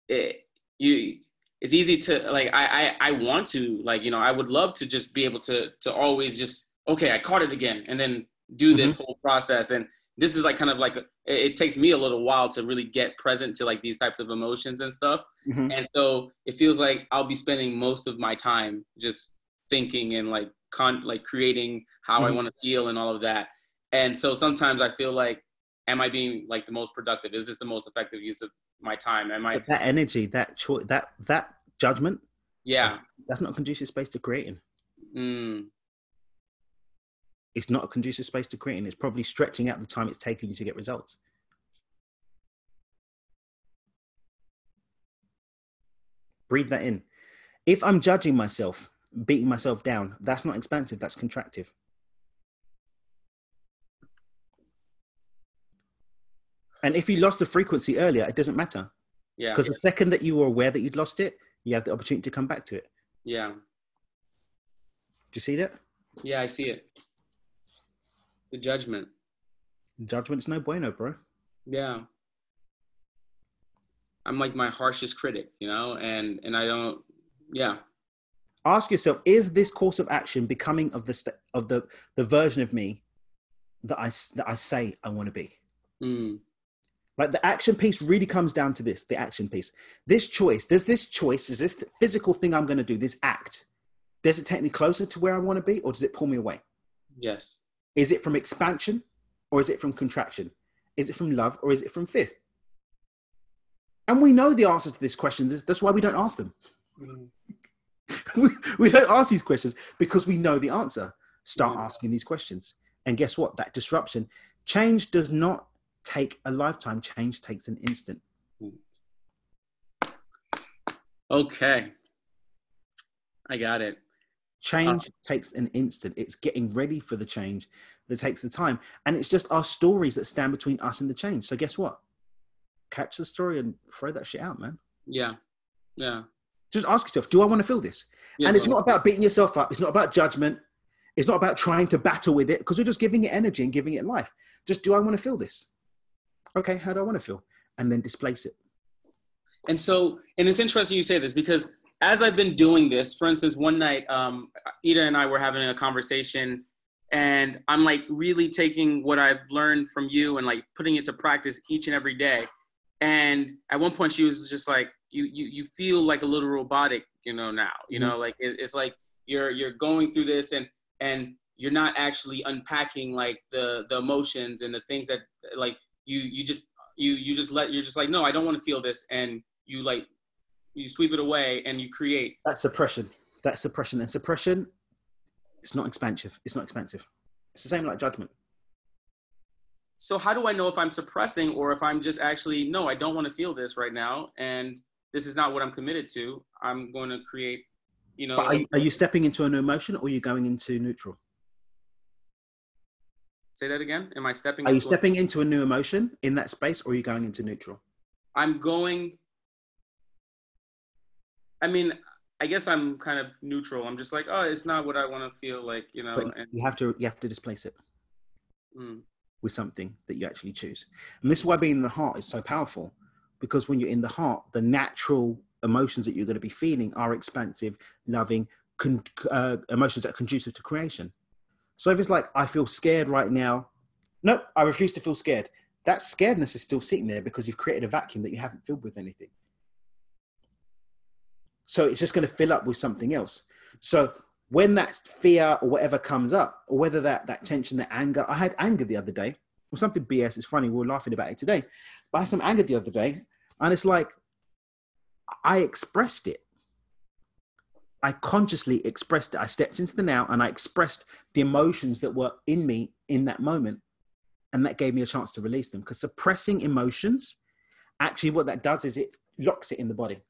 it you it's easy to like I, I I want to like you know I would love to just be able to to always just okay I caught it again. And then do this whole process and this is like kind of like it, it takes me a little while to really get present to like these types of emotions and stuff Mhm. and so it feels like I'll be spending most of my time just thinking and like con like creating how I Mhm. want to feel and all of that and so sometimes I feel like am I being like the most productive is this the most effective use of my time am I But that energy, that choice, that that judgment, yeah that's not a conducive space to creating. mm. It's not a conducive space to creating. It's probably stretching out the time it's taking you to get results. Breathe that in. If I'm judging myself, beating myself down, that's not expansive, that's contractive. And if you lost the frequency earlier, it doesn't matter. yeah Because the second that you were aware that you'd lost it, you have the opportunity to come back to it. yeah Do you see that? yeah I see it the judgment Judgment's no bueno, bro. yeah I'm like my harshest critic you know and and I don't yeah Ask yourself: Is this course of action becoming of the st- of the the version of me that I that I say I want to be? mm. Like the action piece really comes down to this: the action piece. This choice does this choice is this physical thing I'm going to do this act? Does it take me closer to where I want to be, or does it pull me away? yes Is it from expansion, or is it from contraction? Is it from love, or is it from fear? And we know the answer to this question. That's- why we don't ask them. we, we don't ask these questions because we know the answer. Start Mm. asking these questions. And guess what? That disruption, change does not take a lifetime, change takes an instant. okay I got it Change uh-huh. takes an instant. It's getting ready for the change that takes the time. And it's just our stories that stand between us and the change. So guess what? Catch the story and throw that shit out, man. yeah yeah Just ask yourself, do I want to feel this? yeah and it's not about beating yourself up. It's not about judgment. It's not about trying to battle with it because you're just giving it energy and giving it life. Just do I want to feel this? Okay, how do I want to feel? And then displace it. And so, and it's interesting you say this because as I've been doing this, for instance, one night, um, Ida and I were having a conversation, and I'm like really taking what I've learned from you and like putting it to practice each and every day. And at one point, she was just like, "You, you, you feel like a little robotic, you know, now. You know, like it, it's like you're you're going through this, and and you're not actually unpacking like the the emotions and the things that like you you just you you just let you're just like no i don't want to feel this and you like you sweep it away and you create That's suppression. That's suppression. And suppression, it's not expansive. It's not expansive. It's the same like judgment. so how do i know if i'm suppressing or if i'm just actually no i don't want to feel this right now and this is not what i'm committed to i'm going to create you know are, you- are you stepping into an emotion or are you going into neutral? say that again am i stepping Are you into a- stepping into a new emotion in that space or are you going into neutral? i'm going i mean i guess i'm kind of neutral i'm just like oh it's not what i want to feel like you know But and you have to you have to displace it. mm, with something that you actually choose. And this is why being in the heart is so powerful because when you're in the heart, the natural emotions that you're going to be feeling are expansive, loving, con- uh, emotions that are conducive to creation. So if it's like, I feel scared right now, nope, I refuse to feel scared. That scaredness is still sitting there because you've created a vacuum that you haven't filled with anything. So it's just going to fill up with something else. So when that fear or whatever comes up, or whether that that tension, that anger, I had anger the other day. Or something BS. It's funny. We were laughing about it today, but I had some anger the other day, and it's like I expressed it. I consciously expressed it. I stepped into the now and I expressed the emotions that were in me in that moment. And that gave me a chance to release them. Because suppressing emotions, actually, what that does is it locks it in the body.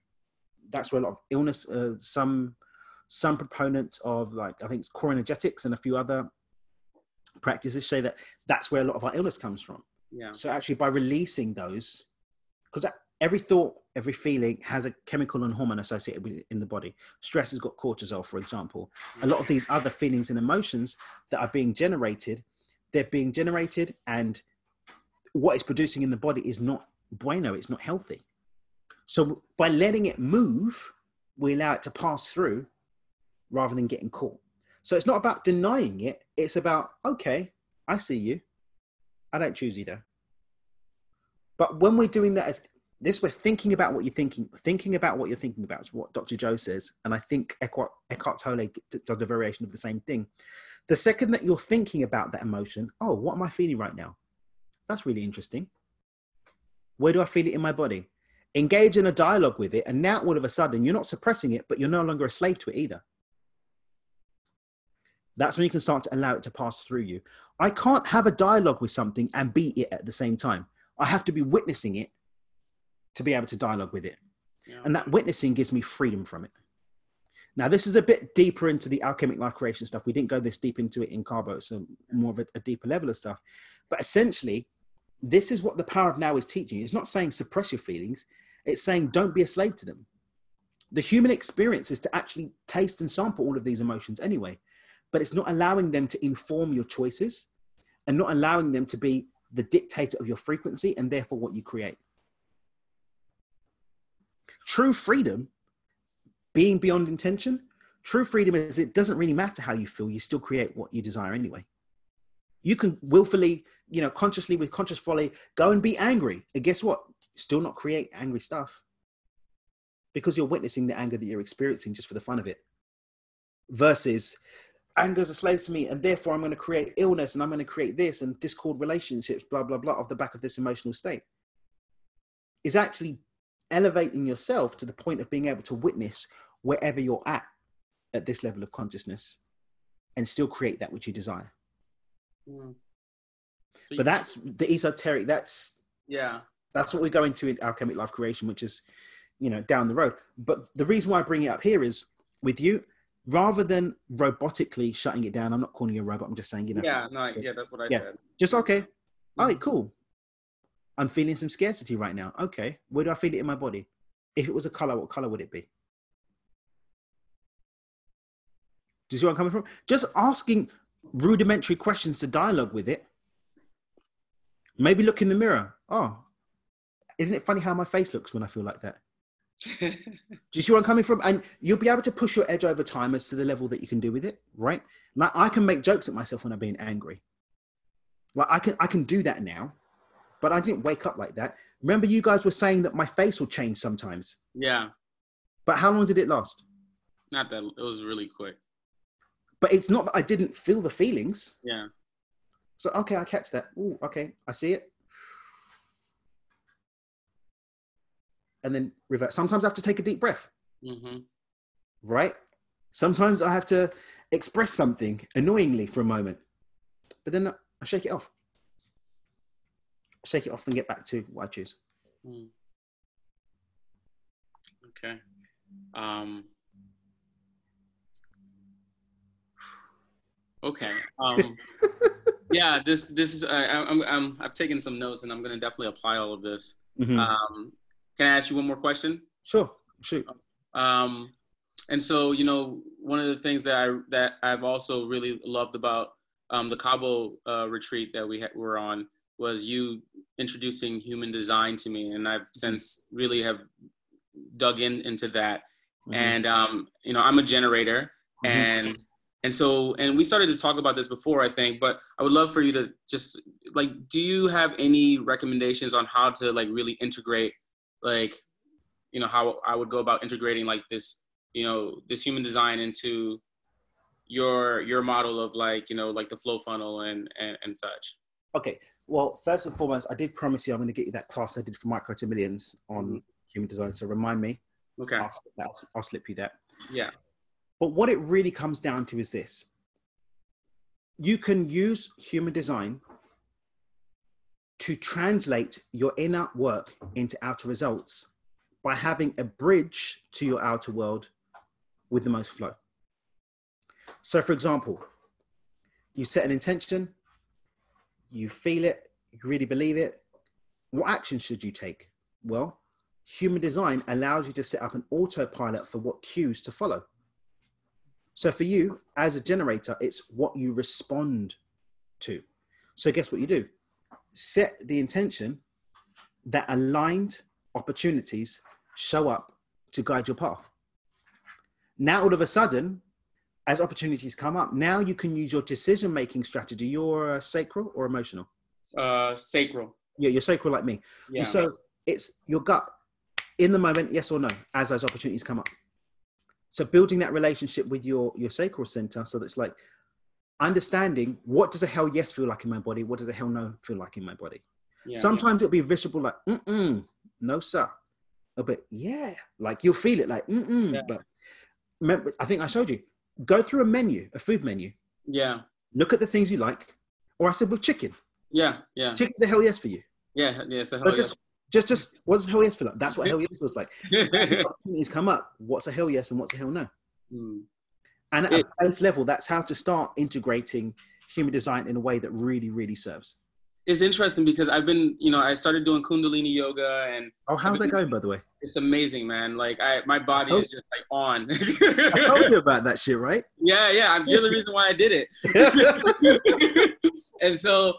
That's where a lot of illness, uh, some some proponents of like I think it's core energetics and a few other practices say that that's where a lot of our illness comes from. Yeah. So actually, by releasing those, because every thought, every feeling has a chemical and hormone associated with it in the body. Stress has got cortisol, for example. A lot of these other feelings and emotions that are being generated, they're being generated, and what it's producing in the body is not bueno. It's not healthy. So by letting it move, we allow it to pass through rather than getting caught. So it's not about denying it. It's about, okay, I see you. I don't choose you though. But when we're doing that as this, we're thinking about what you're thinking, thinking about what you're thinking about is what Dr. Joe says. And I think Eckhart, Eckhart Tolle does a variation of the same thing. The second that you're thinking about that emotion, oh, what am I feeling right now? That's really interesting. Where do I feel it in my body? Engage in a dialogue with it. And now all of a sudden, you're not suppressing it, but you're no longer a slave to it either. That's when you can start to allow it to pass through you. I can't have a dialogue with something and be it at the same time. I have to be witnessing it to be able to dialogue with it. Yeah. And that witnessing gives me freedom from it. Now, this is a bit deeper into the alchemic life creation stuff. We didn't go this deep into it in Cabo, so more of a, a deeper level of stuff. But essentially, this is what the power of now is teaching. It's not saying suppress your feelings, it's saying don't be a slave to them. The human experience is to actually taste and sample all of these emotions anyway but it's not allowing them to inform your choices and not allowing them to be the dictator of your frequency and therefore what you create. True freedom, being beyond intention, true freedom is it doesn't really matter how you feel, you still create what you desire anyway. You can willfully, you know, consciously with conscious folly, go and be angry. And guess what? Still not create angry stuff. Because you're witnessing the anger that you're experiencing just for the fun of it. Versus anger is a slave to me and therefore i'm going to create illness and i'm going to create this and discord relationships blah blah blah off the back of this emotional state. Is actually elevating yourself to the point of being able to witness wherever you're at at this level of consciousness and still create that which you desire. Mm. so but that's the esoteric that's yeah that's what we go into in alchemic life creation which is you know down the road but the reason why i bring it up here is with you rather than robotically shutting it down, I'm not calling you a robot. I'm just saying, you know. Yeah, no, yeah, that's what I yeah. said. Just okay. Mm-hmm. All right, cool. I'm feeling some scarcity right now. Okay, where do I feel it in my body? If it was a color, what color would it be? Do you see where I'm coming from? Just asking rudimentary questions to dialogue with it. Maybe look in the mirror. Oh, isn't it funny how my face looks when I feel like that? do you see where I'm coming from? And you'll be able to push your edge over time as to the level that you can do with it, right? Like I can make jokes at myself when I'm being angry. Like I can I can do that now, but I didn't wake up like that. Remember, you guys were saying that my face will change sometimes. Yeah. But how long did it last? Not that it was really quick. But it's not that I didn't feel the feelings. Yeah. So okay, I catch that. Oh, okay, I see it. And then revert. Sometimes I have to take a deep breath. Mm-hmm. Right? Sometimes I have to express something annoyingly for a moment, but then I shake it off. I shake it off and get back to what I choose. Mm. Okay. Um, okay. Um, yeah, this this is I, I'm, I'm I've taken some notes and I'm going to definitely apply all of this. Mm-hmm. Um, can I ask you one more question? Sure. Shoot. Um, and so, you know, one of the things that I that I've also really loved about um, the Cabo uh, retreat that we ha- were on was you introducing human design to me, and I've mm-hmm. since really have dug in into that. Mm-hmm. And um, you know, I'm a generator, mm-hmm. and and so and we started to talk about this before, I think. But I would love for you to just like, do you have any recommendations on how to like really integrate like you know how I would go about integrating like this you know this human design into your your model of like you know like the flow funnel and and, and such okay well first and foremost i did promise you i'm going to get you that class i did for micro to millions on mm-hmm. human design so remind me Okay. I'll, I'll, I'll slip you that. Yeah. But what it really comes down to is this you can use human design to translate your inner work into outer results by having a bridge to your outer world with the most flow. So, for example, you set an intention, you feel it, you really believe it. What action should you take? Well, human design allows you to set up an autopilot for what cues to follow. So for you, as a generator, it's what you respond to. So guess what you do? Set the intention that aligned opportunities show up to guide your path. Now, all of a sudden, as opportunities come up, now you can use your decision making strategy. You're uh, sacral or emotional? Uh, sacral. Yeah, you're sacral like me. Yeah. So it's your gut in the moment, yes or no, as those opportunities come up. So building that relationship with your your sacral center, so that's like understanding what does a hell yes feel like in my body, what does a hell no feel like in my body. yeah. Sometimes it'll be visceral, like mm no sir, but yeah, like you'll feel it, like mm Yeah. But remember, I think I showed you. Go through a menu, a food menu. Yeah. Look at the things you like. Or I said with chicken. Yeah. Yeah. Chicken's a hell yes for you. Yeah. Yeah. So But hell just, just, just, what's a hell yes feel like? That's what hell yes feels like. yeah. As come up. What's a hell yes and what's a hell no? Hmm. And at It- a base level, that's how to start integrating human design in a way that really, really serves. It's interesting because I've been, you know, I started doing Kundalini yoga and Oh, how's that going, by the way? it's amazing, man. Like I, my body is just like on. I told you about that shit, right? yeah, yeah. I'm, you're the reason why I did it. and so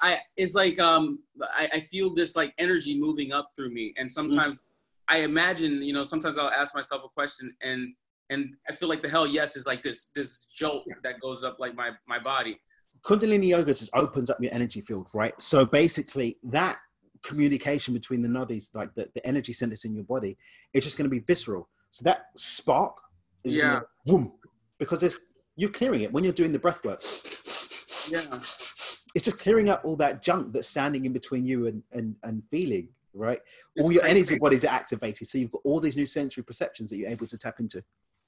I, it's like um, I, I feel this like energy moving up through me, and sometimes I imagine, you know, sometimes I'll ask myself a question, and and I feel like the hell yes is like this this jolt that goes up like my my body. Kundalini yoga just opens up your energy field, right? So basically, that communication between the nadis, like the, the energy centers in your body, it's just going to be visceral. So that spark is Yeah. boom, because there's you're clearing it when you're doing the breath work. Yeah, It's just clearing up all that junk that's standing in between you and and, and feeling, right? It's all your crazy. energy bodies are activated, so you've got all these new sensory perceptions that you're able to tap into.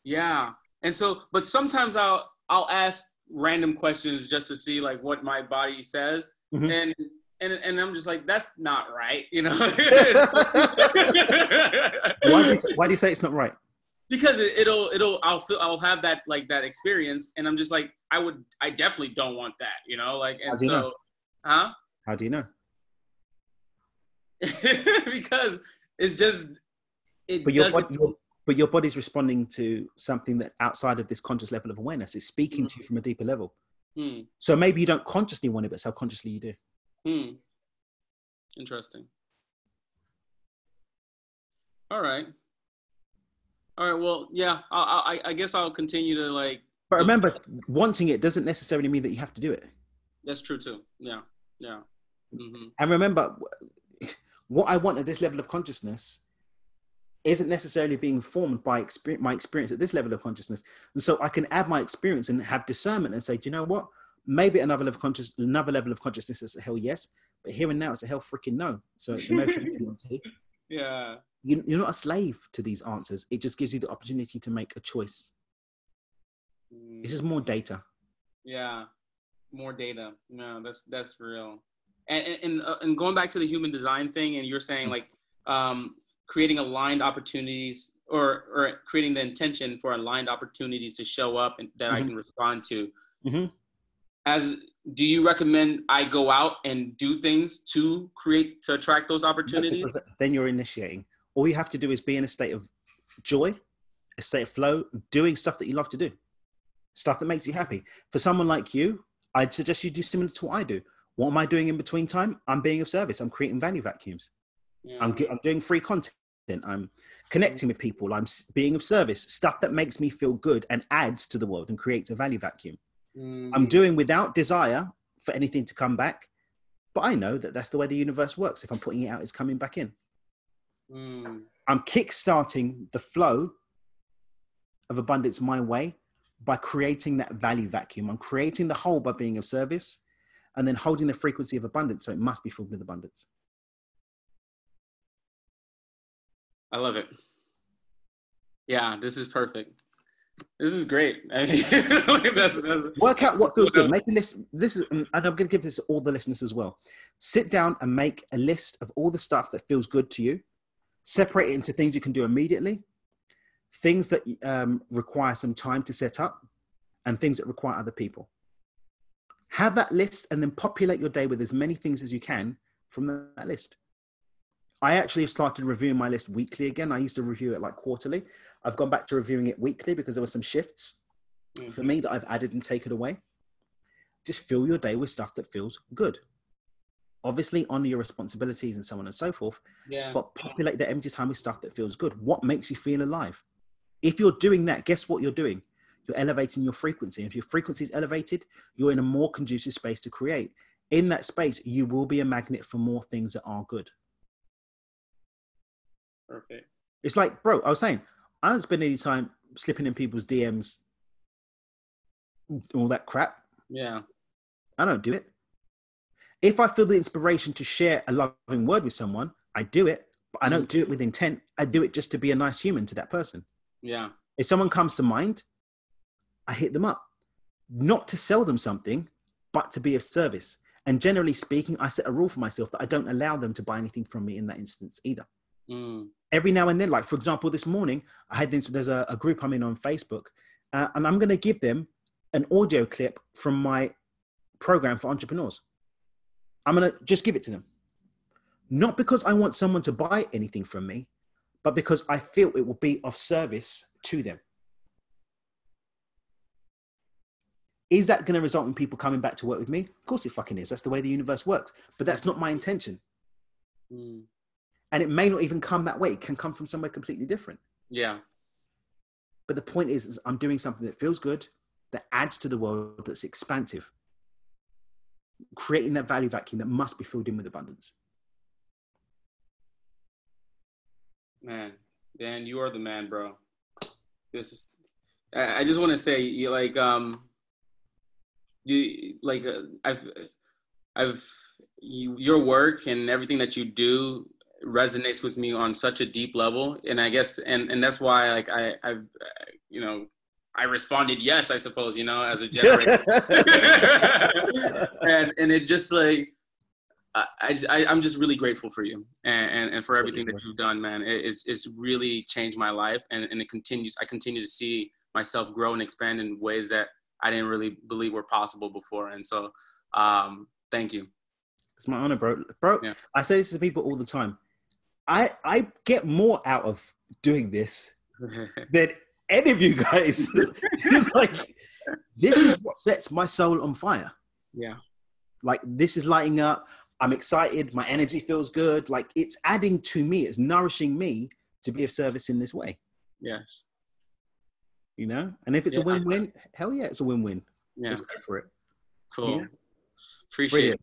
Yeah. And so, but sometimes I'll I'll ask random questions just to see like what my body says, Mhm. and and and I'm just like that's not right, you know. Why do you say, why do you say it's not right? because it, it'll it'll I'll feel I'll have that like that experience, and I'm just like I would I definitely don't want that, you know, like How and do you so, know? huh? How do you know? because it's just it But your, body, your but your body's responding to something that outside of this conscious level of awareness. It's speaking to you from a deeper level. Hmm, So maybe you don't consciously want it, but subconsciously you do. hmm. Interesting. All right. All right. Well, yeah. I, I I guess I'll continue to like. But remember, wanting it doesn't necessarily mean that you have to do it. That's true too. Yeah. Yeah. hmm And remember, what I want at this level of consciousness isn't necessarily being formed by experience, my experience at this level of consciousness. And so I can add my experience and have discernment and say, do you know what? Maybe another level of conscious, another level of consciousness is a hell yes, but here and now it's a hell freaking no. So it's emotional reality. Yeah. You- You're not a slave to these answers. It just gives you the opportunity to make a choice. Mm. It's just more data. Yeah, more data. No, that's that's real. And and and, uh, and going back to the human design thing, and you're saying like um, creating aligned opportunities or or creating the intention for aligned opportunities to show up and that I Mhm. can respond to. Mhm. As do you recommend I go out and do things to create to attract those opportunities? Then you're initiating. All you have to do is be in a state of joy, a state of flow, doing stuff that you love to do, stuff that makes you happy. For someone like you, I'd suggest you do similar to what I do. What am I doing in between time? I'm being of service. I'm creating value vacuums. Yeah. I'm, I'm doing free content. I'm connecting with people. I'm being of service. Stuff that makes me feel good and adds to the world and creates a value vacuum. Mm, I'm doing without desire for anything to come back. But I know that that's the way the universe works. If I'm putting it out, it's coming back in. mm, I'm kickstarting the flow of abundance my way by creating that value vacuum. I'm creating the whole by being of service and then holding the frequency of abundance. So it must be filled with abundance. I love it. Yeah, this is perfect. This is great. I mean, that's, that's, Work out what feels good. Make a list. This is, and I'm going to give this to all the listeners as well. Sit down and make a list of all the stuff that feels good to you. Separate it into things you can do immediately, things that um, require some time to set up, and things that require other people. Have that list and then populate your day with as many things as you can from that list. I actually have started reviewing my list weekly again. I used to review it like quarterly. I've gone back to reviewing it weekly because there were some shifts Mm-hmm. for me that I've added and taken away. Just fill your day with stuff that feels good. Obviously, honor your responsibilities and so on and so forth, yeah. but populate the empty time with stuff that feels good. What makes you feel alive? If you're doing that, guess what you're doing? You're elevating your frequency. If your frequency is elevated, you're in a more conducive space to create. In that space, you will be a magnet for more things that are good. Perfect. It's like, bro, I was saying, I don't spend any time slipping in people's DMs, all that crap. Yeah. I don't do it. If I feel the inspiration to share a loving word with someone, I do it, but I don't mm. do it with intent. I do it just to be a nice human to that person. Yeah. If someone comes to mind, I hit them up, not to sell them something, but to be of service. And generally speaking, I set a rule for myself that I don't allow them to buy anything from me in that instance either. Mm. Every now and then, like for example, this morning, I had this, there's a, a group I'm in on Facebook, uh, and I'm going to give them an audio clip from my program for entrepreneurs. I'm going to just give it to them. Not because I want someone to buy anything from me, but because I feel it will be of service to them. Is that going to result in people coming back to work with me? Of course it fucking is. That's the way the universe works. But that's not my intention. Mm. And it may not even come that way. It can come from somewhere completely different. Yeah. But the point is, is I'm doing something that feels good, that adds to the world, that's expansive, creating that value vacuum that must be filled in with abundance. Man, Dan, you are the man, bro. This is. I just want to say, you like, um, you like, uh, I've, I've, you, your work and everything that you do resonates with me on such a deep level, and I guess, and and that's why, like, I, I've, uh, you know, I responded yes, I suppose, you know, as a generator, and and it just like. I, I, just- I, I'm just really grateful for you and, and, and for everything that you've done, man. It, it's, it's really changed my life and, and it continues. I continue to see myself grow and expand in ways that I didn't really believe were possible before. And so, um, thank you. It's my honor, bro. Bro, Yeah. I say this to people all the time. I I get more out of doing this than any of you guys. it's like this is what sets my soul on fire. yeah. Like this is lighting up. I'm excited. My energy feels good. Like it's adding to me. It's nourishing me to be of service in this way. Yes. You know. And if it's a win-win, hell yeah, it's a win-win. Yeah. Let's go for it. Cool. Yeah. Appreciate it.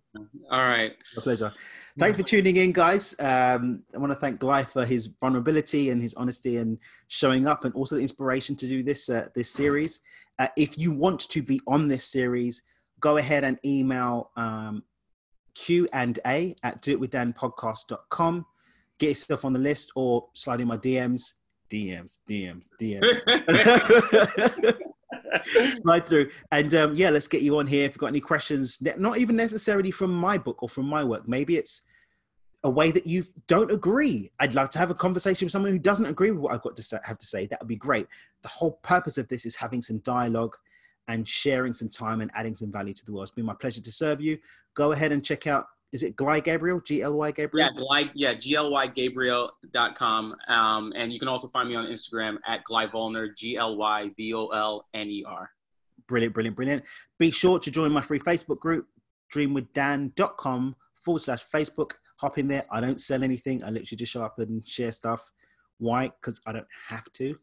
All right. A pleasure. Thanks for tuning in, guys. Um, I want to thank Guy for his vulnerability and his honesty and showing up, and also the inspiration to do this uh, this series. Uh, if you want to be on this series, go ahead and email um, Q and A at doitwithdanpodcast.com. Get yourself on the list, or slide in my DMs, DMs, DMs, DMs. slide through. And um, yeah let's get you on here if you've got any questions not even necessarily from my book or from my work. Maybe it's a way that you don't agree. I'd love to have a conversation with someone who doesn't agree with what i've got to have to say. That would be great. The whole purpose of this is having some dialogue and sharing some time and adding some value to the world. It's been my pleasure to serve you. Go ahead and check out is it Gly Gabriel G-L-Y Gabriel Yeah, Gly, yeah, glygabriel.com. Um, and you can also find me on Instagram at glyvolner, G L Y V O L N E R. Brilliant, brilliant, brilliant. Be sure to join my free Facebook group, dreamwithdan.com forward slash Facebook. Hop in there. I don't sell anything. I literally just show up and share stuff. Why? Because I don't have to.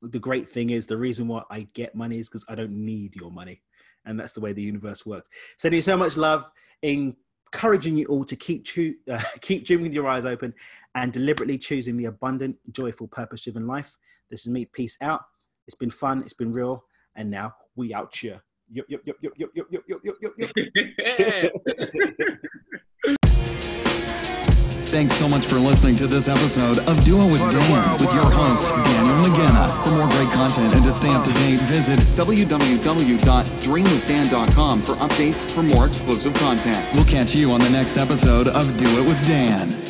The great thing is the reason why I get money is because I don't need your money. And that's the way the universe works. Sending you so much love, encouraging you all to keep, choo- uh, keep dreaming with your eyes open and deliberately choosing the abundant, joyful, purpose driven life. This is me. Peace out. It's been fun. It's been real. And now we out here. Yup, yup, yup, yup, yup, yup, yup, yup, yup, yup. Thanks so much for listening to this episode of Do It with Dan with your host, Daniel Mangena. For more great content and to stay up to date, visit www.dreamwithdan.com for updates for more exclusive content. We'll catch you on the next episode of Do It with Dan.